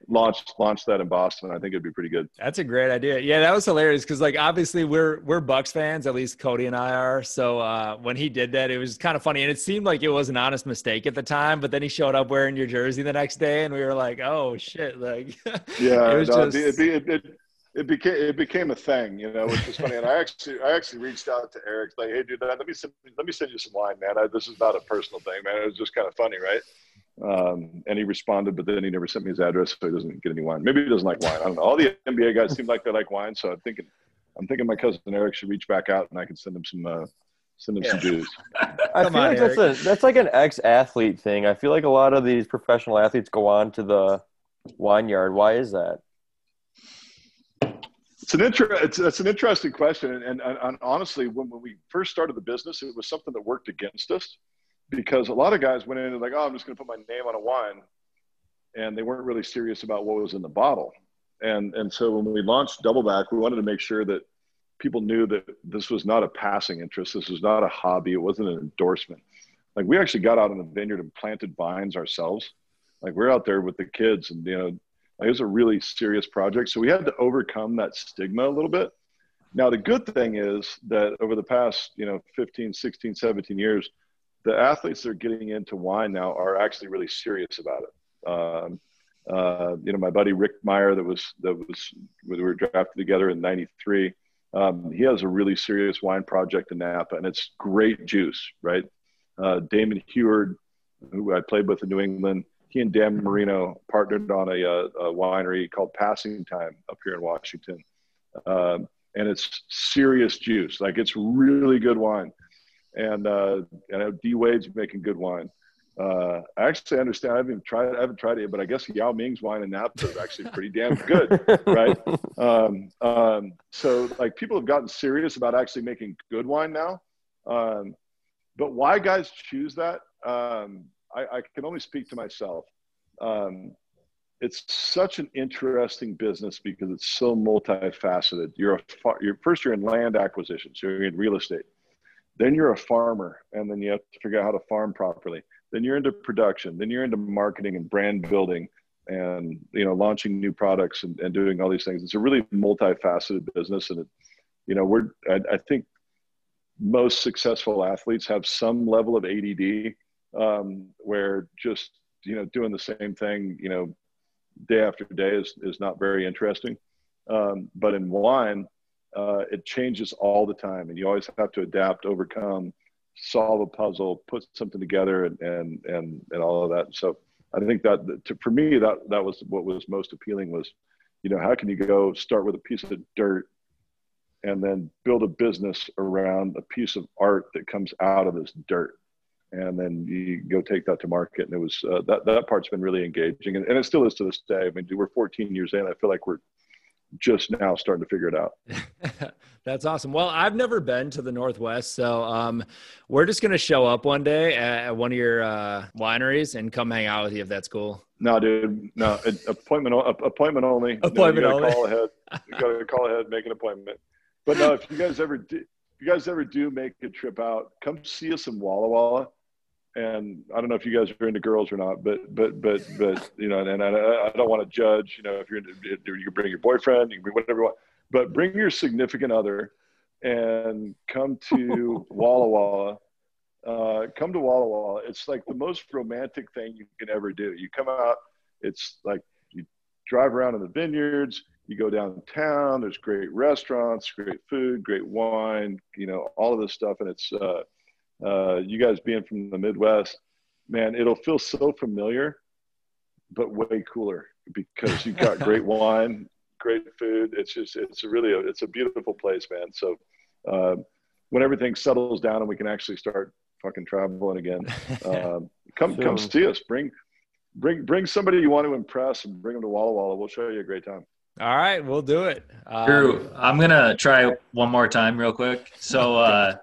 Launch launch that in Boston. I think it'd be pretty good. That's a great idea. Yeah, that was hilarious because like obviously we're we're Bucks fans, at least Cody and I are. So uh, when he did that, it was kind of funny, and it seemed like it was an honest mistake at the time. But then he showed up wearing your jersey the next day, and we were like, "Oh shit!" Like, Yeah, it was no, just it, it, it, it became it became a thing, you know, which was funny. And I actually I actually reached out to Eric, like, hey, dude, let me send, let me send you some wine, man. I, this is not a personal thing, man. It was just kind of funny, right? Um, and he responded, but then he never sent me his address, so he doesn't get any wine. Maybe he doesn't like wine. I don't know. All the NBA guys seem like they like wine, so I'm thinking I'm thinking my cousin Eric should reach back out and I can send him some uh, send him some booze. I Come feel on, like that's a that's like an ex athlete thing. I feel like a lot of these professional athletes go on to the wine yard. Why is that? It's an inter- it's, it's an interesting question, and, and, and honestly, when, when we first started the business, it was something that worked against us because a lot of guys went in and like, oh, I'm just going to put my name on a wine, and they weren't really serious about what was in the bottle. And and so when we launched Doubleback, we wanted to make sure that people knew that this was not a passing interest, this was not a hobby, it wasn't an endorsement. Like we actually got out in the vineyard and planted vines ourselves. Like we're out there with the kids, and you know, it was a really serious project. So we had to overcome that stigma a little bit. Now, the good thing is that over the past, you know, 15, 16, 17 years, the athletes that are getting into wine now are actually really serious about it. Um, uh, you know, my buddy Rick Mirer, that was that was we were drafted together in '93. Um, he has a really serious wine project in Napa, and it's great juice, right? Uh, Damon Huard, who I played with in New England, he and Dan Marino partnered on a, a, a winery called Passing Time up here in Washington, um, and it's serious juice. Like it's really good wine, and uh, I know D Wade's making good wine. Uh, I actually understand. I haven't even tried. I haven't tried it, but I guess Yao Ming's wine in Napa is actually pretty damn good, right? Um, um, so like people have gotten serious about actually making good wine now. Um, but why guys choose that? Um, I, I can only speak to myself. Um, it's such an interesting business because it's so multifaceted. You're a far, you're first you're in land acquisition, so you're in real estate. Then you're a farmer, and then you have to figure out how to farm properly. Then you're into production. Then you're into marketing and brand building, and you know launching new products and, and doing all these things. It's a really multifaceted business, and it, you know we're I, I think most successful athletes have some level of ADD um, where just you know doing the same thing you know day after day is is not very interesting. Um, but in wine, uh, it changes all the time, and you always have to adapt, overcome, solve a puzzle, put something together, and and and, and all of that. So I think that to, for me that that was what was most appealing was, you know, how can you go start with a piece of dirt and then build a business around a piece of art that comes out of this dirt and then you go take that to market. And it was uh, that that part's been really engaging, and, and it still is to this day. I mean, we're 14 years in. I feel like we're just now starting to figure it out. That's awesome. Well, I've never been to the Northwest, so um, we're just gonna show up one day at one of your uh, wineries and come hang out with you if that's cool. No, dude, no appointment appointment only. Appointment no, only. Call ahead. You gotta call ahead, make an appointment. But no, if you guys ever do, if you guys ever do make a trip out, come see us in Walla Walla. And I don't know if you guys are into girls or not, but but but but you know, and I, I don't want to judge. You know, if you're into, you can bring your boyfriend, you can bring whatever you want but bring your significant other and come to Walla Walla. Uh, come to Walla Walla. It's like the most romantic thing you can ever do. You come out, it's like you drive around in the vineyards, you go downtown, there's great restaurants, great food, great wine, you know, all of this stuff. And it's, uh, uh, you guys being from the Midwest, man, it'll feel so familiar, but way cooler because you've got great wine, great food. It's just it's a really a, it's a beautiful place, man. So uh, when everything settles down and we can actually start fucking traveling again, um, come come see us. Bring bring bring somebody you want to impress and bring them to Walla Walla. We'll show you a great time. All right, we'll do it. Um, Drew, I'm gonna try one more time real quick. So, uh,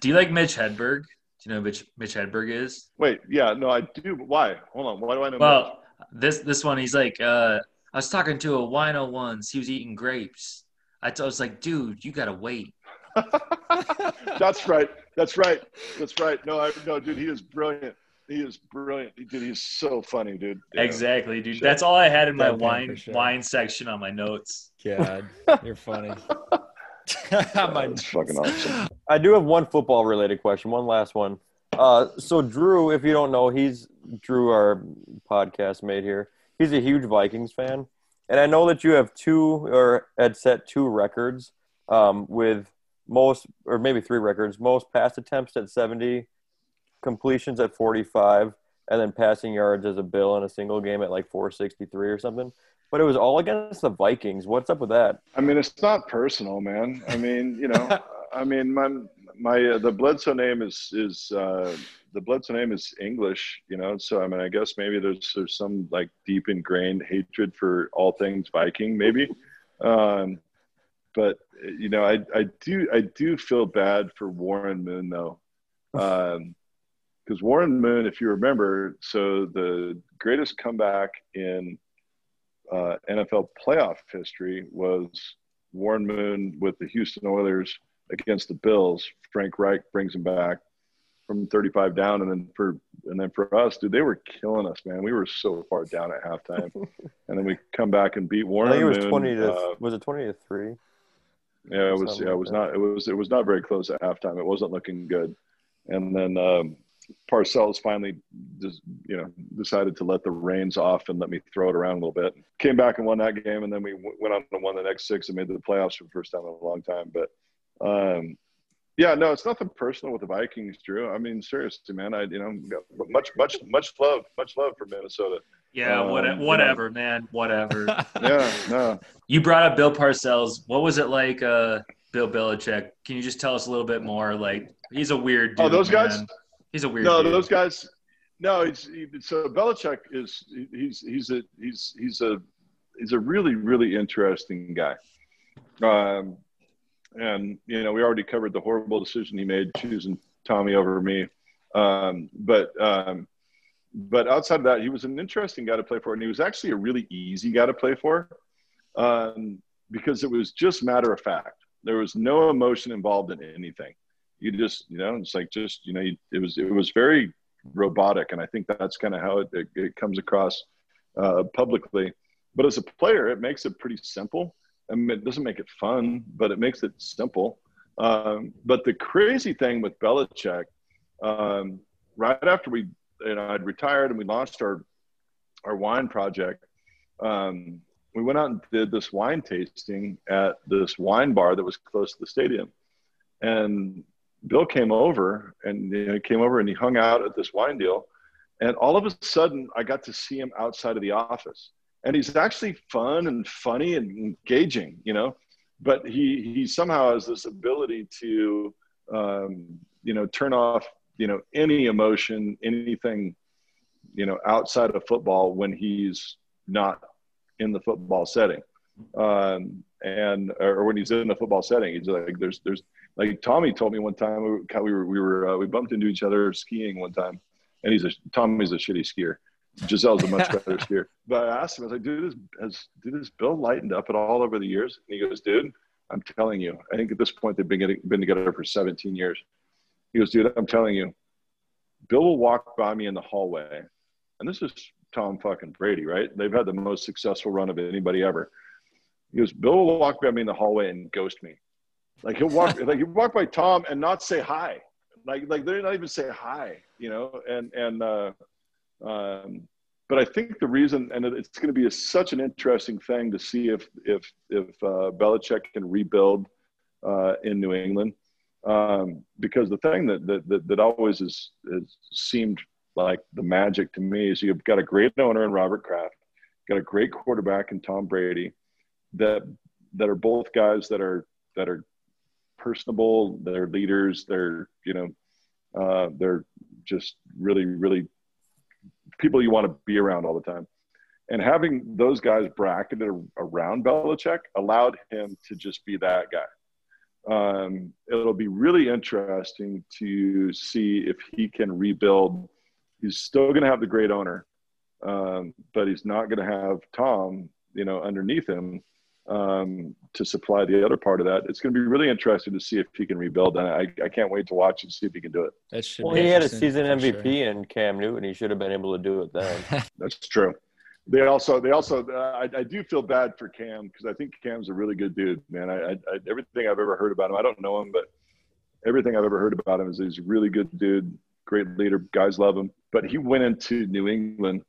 do you like Mitch Hedberg? Do you know Mitch Mitch Hedberg is? Wait, yeah, no, I do. Why? Hold on. Why do I know? Well, Mitch? this this one, he's like, uh, I was talking to a wino once. He was eating grapes. I, t- I was like, dude, you gotta wait. That's right. That's right. That's right. No, I no, dude. He is brilliant. He is brilliant. Dude, he's so funny, dude. Yeah. Exactly, dude. That's all I had in my wine sure. wine section on my notes. God, you're funny. That's fucking awesome. I do have one football related question. One last one. Uh, so Drew, if you don't know, he's Drew, our podcast mate here he's a huge Vikings fan, and I know that you have two or had set two records um, with most or maybe three records: most pass attempts at seventy, completions at forty-five, and then passing yards as a Bill in a single game at like four sixty-three or something. But it was all against the Vikings. What's up with that? I mean, it's not personal, man. I mean, you know, I mean, my my uh, the Bledsoe name is is uh, the Bledsoe name is English, you know. So I mean, I guess maybe there's there's some like deep ingrained hatred for all things Viking, maybe. Um, but you know, I I do I do feel bad for Warren Moon though, because um, Warren Moon, if you remember, so the greatest comeback in uh, NFL playoff history was Warren Moon with the Houston Oilers against the Bills. Frank Reich brings him back from 35 down, and then for and then for us, dude, they were killing us, man. We were so far down at halftime, and then we come back and beat Warren. I think it was Moon. 20 to uh, was it 20 to three? Yeah, it was. Yeah, it was not. It was. It was not very close at halftime. It wasn't looking good, and then um, Parcells finally, just, you know, decided to let the reins off and let me throw it around a little bit. Came back and won that game, and then we went on and won the next six and made the playoffs for the first time in a long time. But um, yeah, no, it's nothing personal with the Vikings, Drew. I mean, seriously, man. I you know much much much love, much love for Minnesota. Yeah, um, whatever, you know. man, whatever. yeah, no. You brought up Bill Parcells. What was it like, uh, Bill Belichick? Can you just tell us a little bit more? Like, he's a weird dude. Oh, those man. guys. He's a weird. No, dude. those guys. No, he's he, so Belichick is he's he's a he's he's a he's a really really interesting guy. Um, and you know we already covered the horrible decision he made choosing Tommy over me. Um, but um, but outside of that, he was an interesting guy to play for, and he was actually a really easy guy to play for um, because it was just matter of fact. There was no emotion involved in anything. You just you know it's like just you know it was it was very robotic, and I think that's kind of how it, it, it, comes across uh, publicly. But as a player, it makes it pretty simple I mean, it doesn't make it fun, but it makes it simple. Um, but the crazy thing with Belichick, um, right after we, you know, I'd retired and we launched our our wine project, um, we went out and did this wine tasting at this wine bar that was close to the stadium, and Bill came over and you know, came over and he hung out at this wine deal, and all of a sudden I got to see him outside of the office and he's actually fun and funny and engaging, you know. But he he somehow has this ability to, um, you know, turn off you know any emotion, anything you know outside of football when he's not in the football setting. Um, and or when he's in the football setting he's like there's there's like tommy told me one time we, we were we were uh, we bumped into each other skiing one time. And he's a tommy's a shitty skier Gisele's a much better skier. But I asked him, I was like, dude, has, has, dude, has Bill lightened up at all over the years? And he goes, dude, I'm telling you, I think at this point they've been, getting, been together for 17 years. He goes, dude, I'm telling you, Bill will walk by me in the hallway and this is Tom fucking Brady, right? They've had the most successful run of anybody ever. He goes, Bill will walk by me in the hallway and ghost me. Like he'll walk, like he'll walk by Tom and not say hi. Like, like they're not even say hi, you know? And, and, uh, um, but I think the reason, and it's going to be a, such an interesting thing to see if, if, if, uh, Belichick can rebuild, uh, in New England. Um, because the thing that, that, that, that always has, seemed like the magic to me is you've got a great owner in Robert Kraft, got a great quarterback in Tom Brady, that that are both guys that are that are personable, they're leaders, they're you know, uh, they're just really really people you want to be around all the time. And having those guys bracketed around Belichick allowed him to just be that guy. Um, it'll be really interesting to see if he can rebuild he's still going to have the great owner, um, but he's not going to have Tom, you know, underneath him um, to supply the other part of that. It's going to be really interesting to see if he can rebuild, and I, I can't wait to watch and see if he can do it. That should well, he had a season MVP sure. in Cam Newton. He should have been able to do it then. That's true. They also, they also, uh, I, I do feel bad for Cam because I think Cam's a really good dude, man. I, I, everything I've ever heard about him, I don't know him, but everything I've ever heard about him is he's a really good dude, great leader. Guys love him. But he went into New England,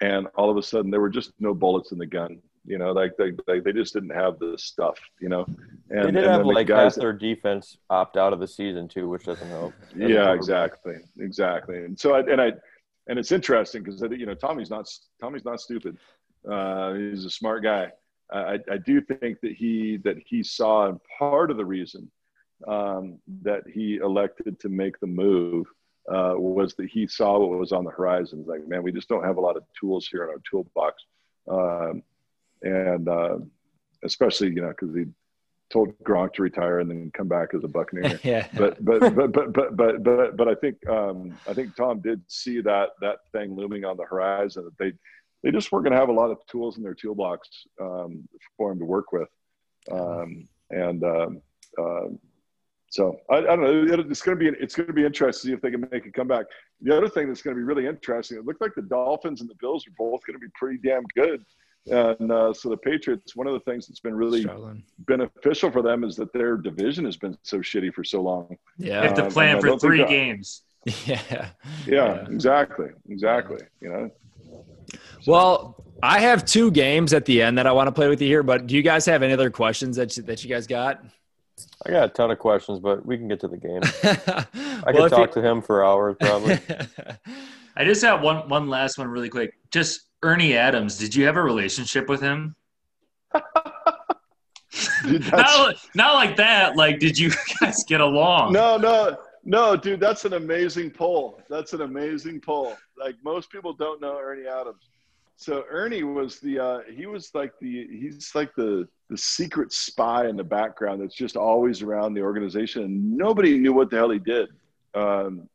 and all of a sudden there were just no bullets in the gun. You know, like they they, they just didn't have the stuff. You know, and they did have like guys, half their defense opt out of the season too, which doesn't help. Doesn't yeah, help. exactly, exactly. And so I and I and it's interesting because you know Tommy's not Tommy's not stupid. Uh, he's a smart guy. I, I do think that he that he saw and part of the reason um, that he elected to make the move uh, was that he saw what was on the horizon. Like, man, we just don't have a lot of tools here in our toolbox. Um, and uh, especially, you know, because he told Gronk to retire and then come back as a Buccaneer. yeah. But, but, but, but, but, but, but, but I think, um, I think Tom did see that, that thing looming on the horizon that they, they just weren't going to have a lot of tools in their toolbox um, for him to work with. Um, and, um, uh, so I, I, don't know. It's going to be it's going to be interesting to see if they can make a comeback. The other thing that's going to be really interesting. It looked like the Dolphins and the Bills are both going to be pretty damn good. And uh, so the Patriots, one of the things that's been really Struggling. beneficial for them is that their division has been so shitty for so long. Yeah, they have to plan um, for three games. Yeah. yeah. yeah, exactly, exactly. You know. Well, I have two games at the end that I want to play with you here, but do you guys have any other questions that you, that you guys got? I got a ton of questions, but we can get to the game. I well, could talk you... to him for hours, probably. I just have one one last one really quick. Just Ernie Adams. Did you have a relationship with him? dude, not, not like that. Like, did you guys get along? No, no, no, dude. That's an amazing poll. That's an amazing poll. Like most people don't know Ernie Adams so Ernie was the uh, he was like the he's like the the secret spy in the background that's just always around the organization and nobody knew what the hell he did. Um,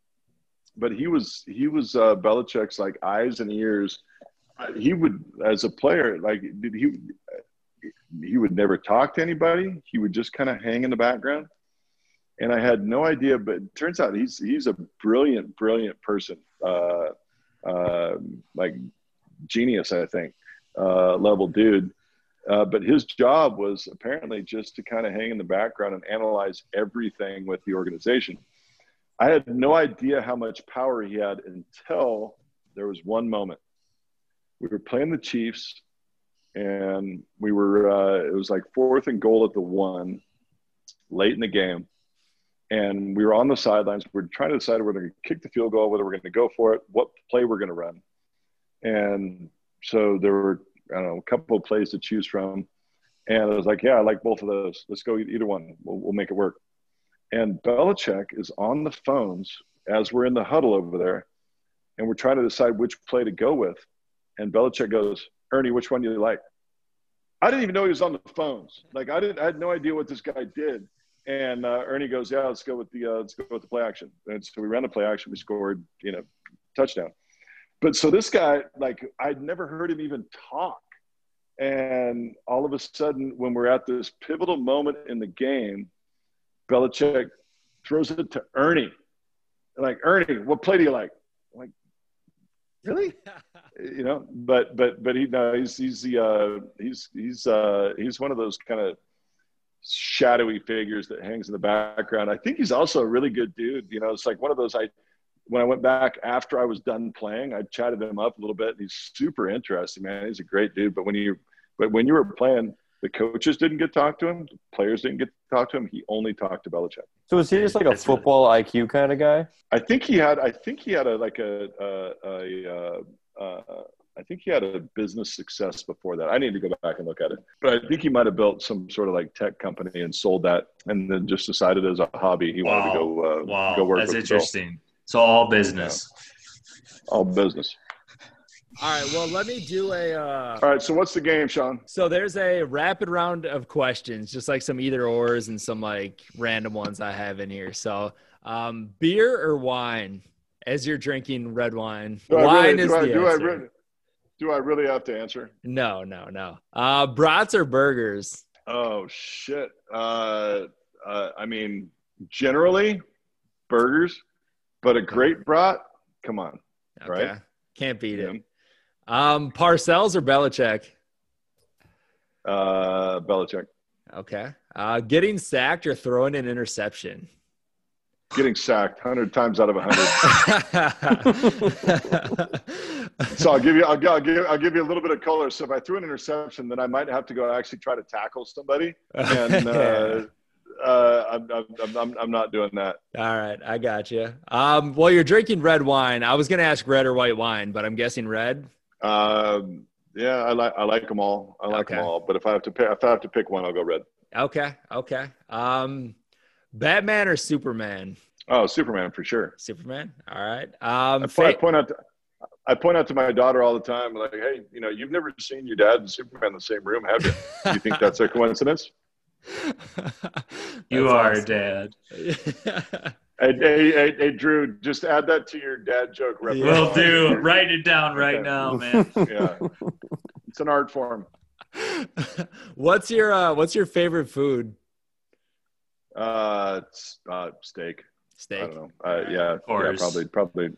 but he was he was uh, Belichick's like eyes and ears. He would as a player like did he he would never talk to anybody. He would just kind of hang in the background. And I had no idea, but it turns out he's he's a brilliant, brilliant person. Uh, uh, like genius, I think, uh, level dude. Uh, but his job was apparently just to kind of hang in the background and analyze everything with the organization. I had no idea how much power he had until there was one moment. We were playing the Chiefs, and we were, uh, it was like fourth and goal at the one late in the game. And we were on the sidelines. We are trying to decide whether to kick the field goal, whether we're going to go for it, what play we're going to run. And so there were, I don't know, a couple of plays to choose from. And I was like, yeah, I like both of those. Let's go either one. We'll, we'll make it work. And Belichick is on the phones as we're in the huddle over there, and we're trying to decide which play to go with. And Belichick goes, Ernie, which one do you like? I didn't even know he was on the phones. Like I didn't, I had no idea what this guy did. And uh, Ernie goes, yeah, let's go with the uh, let's go with the play action. And so we ran the play action. We scored, you know, touchdown. But so this guy, like, I'd never heard him even talk. And all of a sudden, when we're at this pivotal moment in the game, Belichick throws it to Ernie. Like, Ernie, what play do you like? I'm like, really? you know, but but but he no, he's he's the uh, he's he's uh, he's one of those kind of shadowy figures that hangs in the background. I think he's also a really good dude. You know, it's like one of those I when I went back after I was done playing, I chatted him up a little bit. He's super interesting, man. He's a great dude. But when you but when you were playing, the coaches didn't get to talk to him. The players didn't get to talk to him. He only talked to Belichick. So is he just like a football IQ kind of guy? I think he had. I think he had a like a a, a, a, a I think he had a business success before that. I need to go back and look at it. But I think he might have built some sort of like tech company and sold that, and then just decided as a hobby he wow. wanted to go uh, wow. go work. That's with interesting. Bill. So all business. Yeah. All business. All right. Well, let me do a. Uh... All right. So what's the game, Sean? So there's a rapid round of questions, just like some either ors and some like random ones I have in here. So, um, beer or wine? As you're drinking red wine, do wine really, is do I, the do answer. I really, do I really have to answer? No, no, no. Uh, brats or burgers? Oh shit. Uh, uh, I mean, generally, burgers, but a great brat. Come on, Okay. right? Can't beat Yeah. it. Um, Parcells or Belichick? Uh, Belichick Okay. Uh, getting sacked or throwing an interception? Getting sacked hundred times out of hundred. so I'll give you, I'll, I'll give, I'll give you a little bit of color. So if I threw an interception, then I might have to go actually try to tackle somebody, and uh, uh, I'm, I'm, I'm, I'm not doing that. All right, I got you. Um, well, you're drinking red wine. I was going to ask red or white wine, but I'm guessing red. Um, yeah, I like, I like them all. I like them all. But if I have to pick, if I have to pick one, I'll go red. Okay, okay. Um, Batman or Superman? Oh, Superman for sure. Superman. All right. Um, I, po- I point out, to, I point out to my daughter all the time, like, hey, you know, you've never seen your dad and Superman in the same room, have you? you think that's a coincidence? You are awesome. dad. Hey, hey, hey, hey, Drew, just add that to your dad joke Yeah. repertoire. Will do. Write it down right Okay. now, man. Yeah, it's an art form. what's your uh, What's your favorite food? Uh, it's, uh, steak. I Steak. don't know. Uh, yeah, yeah, course. probably, probably.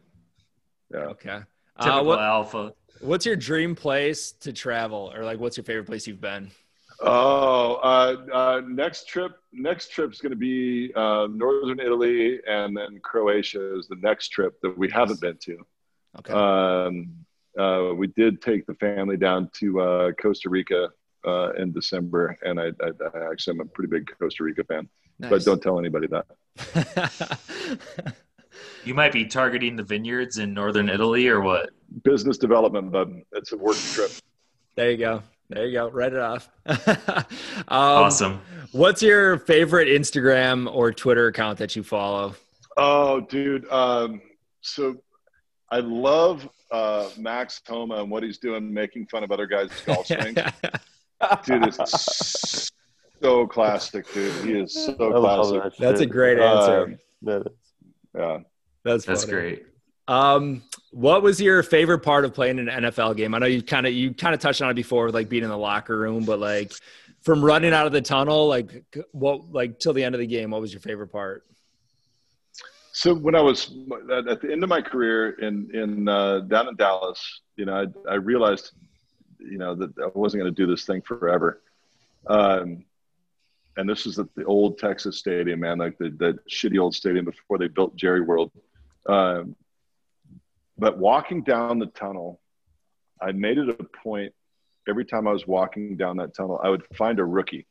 Yeah. Okay. Uh, Typical what, alpha. what's your dream place to travel, or like, what's your favorite place you've been? Oh, uh, uh, next trip. Next trip's going to be uh, northern Italy, and then Croatia is the next trip that we haven't been to. Okay. Um, uh, we did take the family down to uh, Costa Rica uh, in December, and I, I, I actually am a pretty big Costa Rica fan. But don't tell anybody that. You might be targeting the vineyards in northern Italy or what? Business development, bud. It's a work trip. there you go. There you go. Write it off. um, awesome. What's your favorite Instagram or Twitter account that you follow? Oh, dude. Um, so I love uh, Max Homa and what he's doing, making fun of other guys' golf swings. dude, it's so classic, dude. He is so I classic. that That's a great answer. Um, That is. Yeah. That's That's funny. great. Um, what was your favorite part of playing an NFL game? I know you kind of you kind of touched on it before, with like being in the locker room, but like from running out of the tunnel, like what like till the end of the game, what was your favorite part? So when I was at at the end of my career in in uh, down in Dallas, you know, I, I realized, you know, that I wasn't going to do this thing forever. Um, and this is at the old Texas Stadium, man, like the that shitty old stadium before they built Jerry World. Um, but walking down the tunnel, I made it a point every time I was walking down that tunnel, I would find a rookie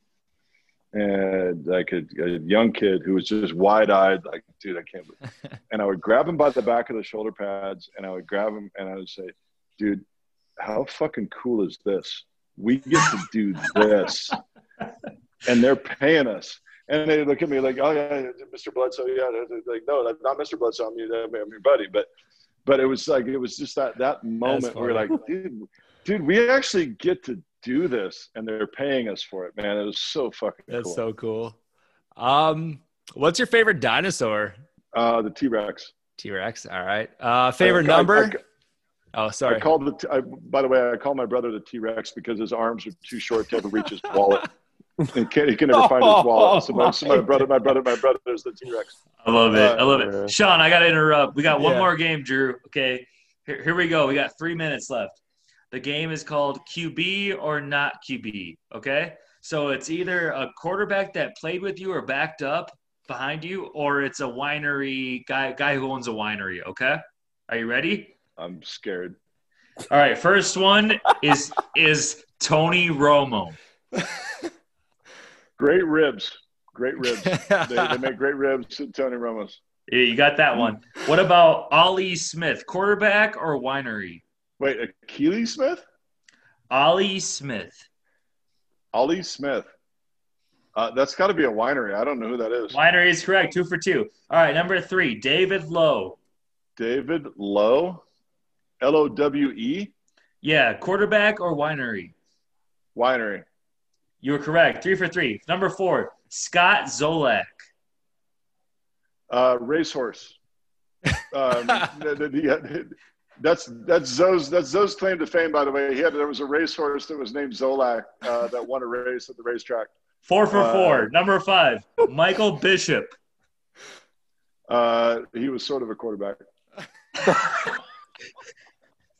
and like a, a young kid who was just wide eyed, like, dude, I can't. Believe. and I would grab him by the back of the shoulder pads, and I would grab him, and I would say, dude, how fucking cool is this? We get to do this, and they're paying us. and they look at me like, "Oh yeah, Mr. Bledsoe." Yeah, they're like, "No, not Mr. Bledsoe. I'm your, I'm your buddy." But but it was like it was just that that moment where like, dude, dude, we actually get to do this, and they're paying us for it, man. It was so fucking That's cool. so cool. Um, what's your favorite dinosaur? uh, the T Rex. T Rex. All right. Uh, favorite number? Oh, sorry. I, called the. T- I, by the way, I call my brother the T Rex because his arms are too short to ever reach his wallet. he, can't, he can never find his wallet. So my, so my brother, my brother, my brother is the T Rex. I love it. I love Uh, it. Sean, I got to interrupt. We got one Yeah. more game, Drew. Okay. Here, here we go. We got three minutes left. The game is called QB or not QB. Okay. So it's either a quarterback that played with you or backed up behind you, or it's a winery guy, guy who owns a winery. Okay. Are you ready? I'm scared. All right. First one is is Tony Romo. Great ribs. Great ribs. they, they make great ribs at Tony Romo's. Yeah, You got that one. What about Ollie Smith, quarterback or winery? Wait, Keely Smith? Ollie Smith. Ollie Smith. Uh, that's got to be a winery. I don't know who that is. Winery is correct. Two for two. All right, number three, David Lowe. David Lowe. L O W E. Yeah, quarterback or winery? Winery. You were correct. Three for three. Number four, Scott Zolak. Uh, racehorse. Um, th- th- yeah, that's that's Zoe's that's Zoe's claim to fame. By the way, he had there was a racehorse that was named Zolak uh, that won a race at the racetrack. Four for Uh, four. Number five, Michael Bishop. Uh, he was sort of a quarterback.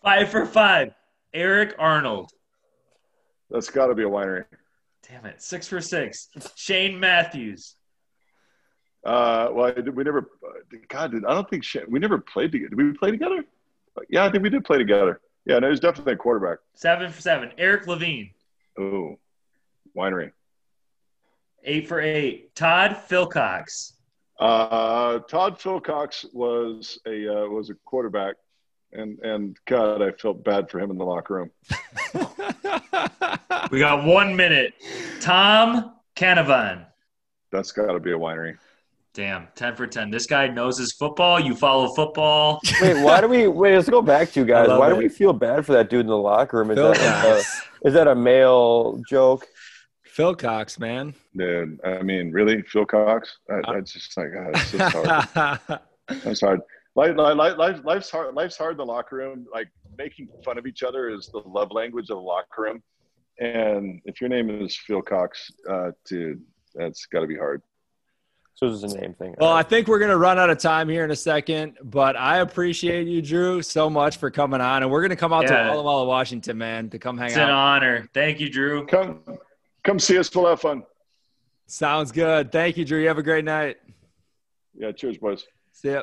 Five for five, Eric Arnold. That's got to be a winery. Damn it. Six for six, Shane Matthews. Uh, well, we never. God, did, I don't think Sha- we never played together. Did we play together? Yeah, I think we did play together. Yeah, no, he's definitely a quarterback. Seven for seven, Eric Levine. Oh, winery. Eight for eight, Todd Philcox. Uh, Todd Philcox was a uh, was a quarterback, and and God, I felt bad for him in the locker room. We got one minute. Tom Canavan. That's got to be a winery. Damn, 10 for 10. This guy knows his football. You follow football. Wait, why do we wait? Let's go back to you guys. love Why do we feel bad for that dude in the locker room? Is Phil that, uh, like a, is that a male joke? Phil Cox, man. Dude, I mean, really, Phil Cox? I, I just like, God, it's just hard. It's hard. Life, life, life, life's hard. Life's hard in the locker room. Like making fun of each other is the love language of the locker room. And if your name is Phil Cox, uh, dude, that's got to be hard. So this is a name thing. well, I think we're going to run out of time here in a second, but I appreciate you, Drew, so much for coming on. And we're going to come out Yeah. to Walla Walla, Washington, man, to come hang out. It's an honor. Thank you, Drew. Come, come see us. We'll have fun. Sounds good. Thank you, Drew. You have a great night. Yeah. Cheers, boys. See ya.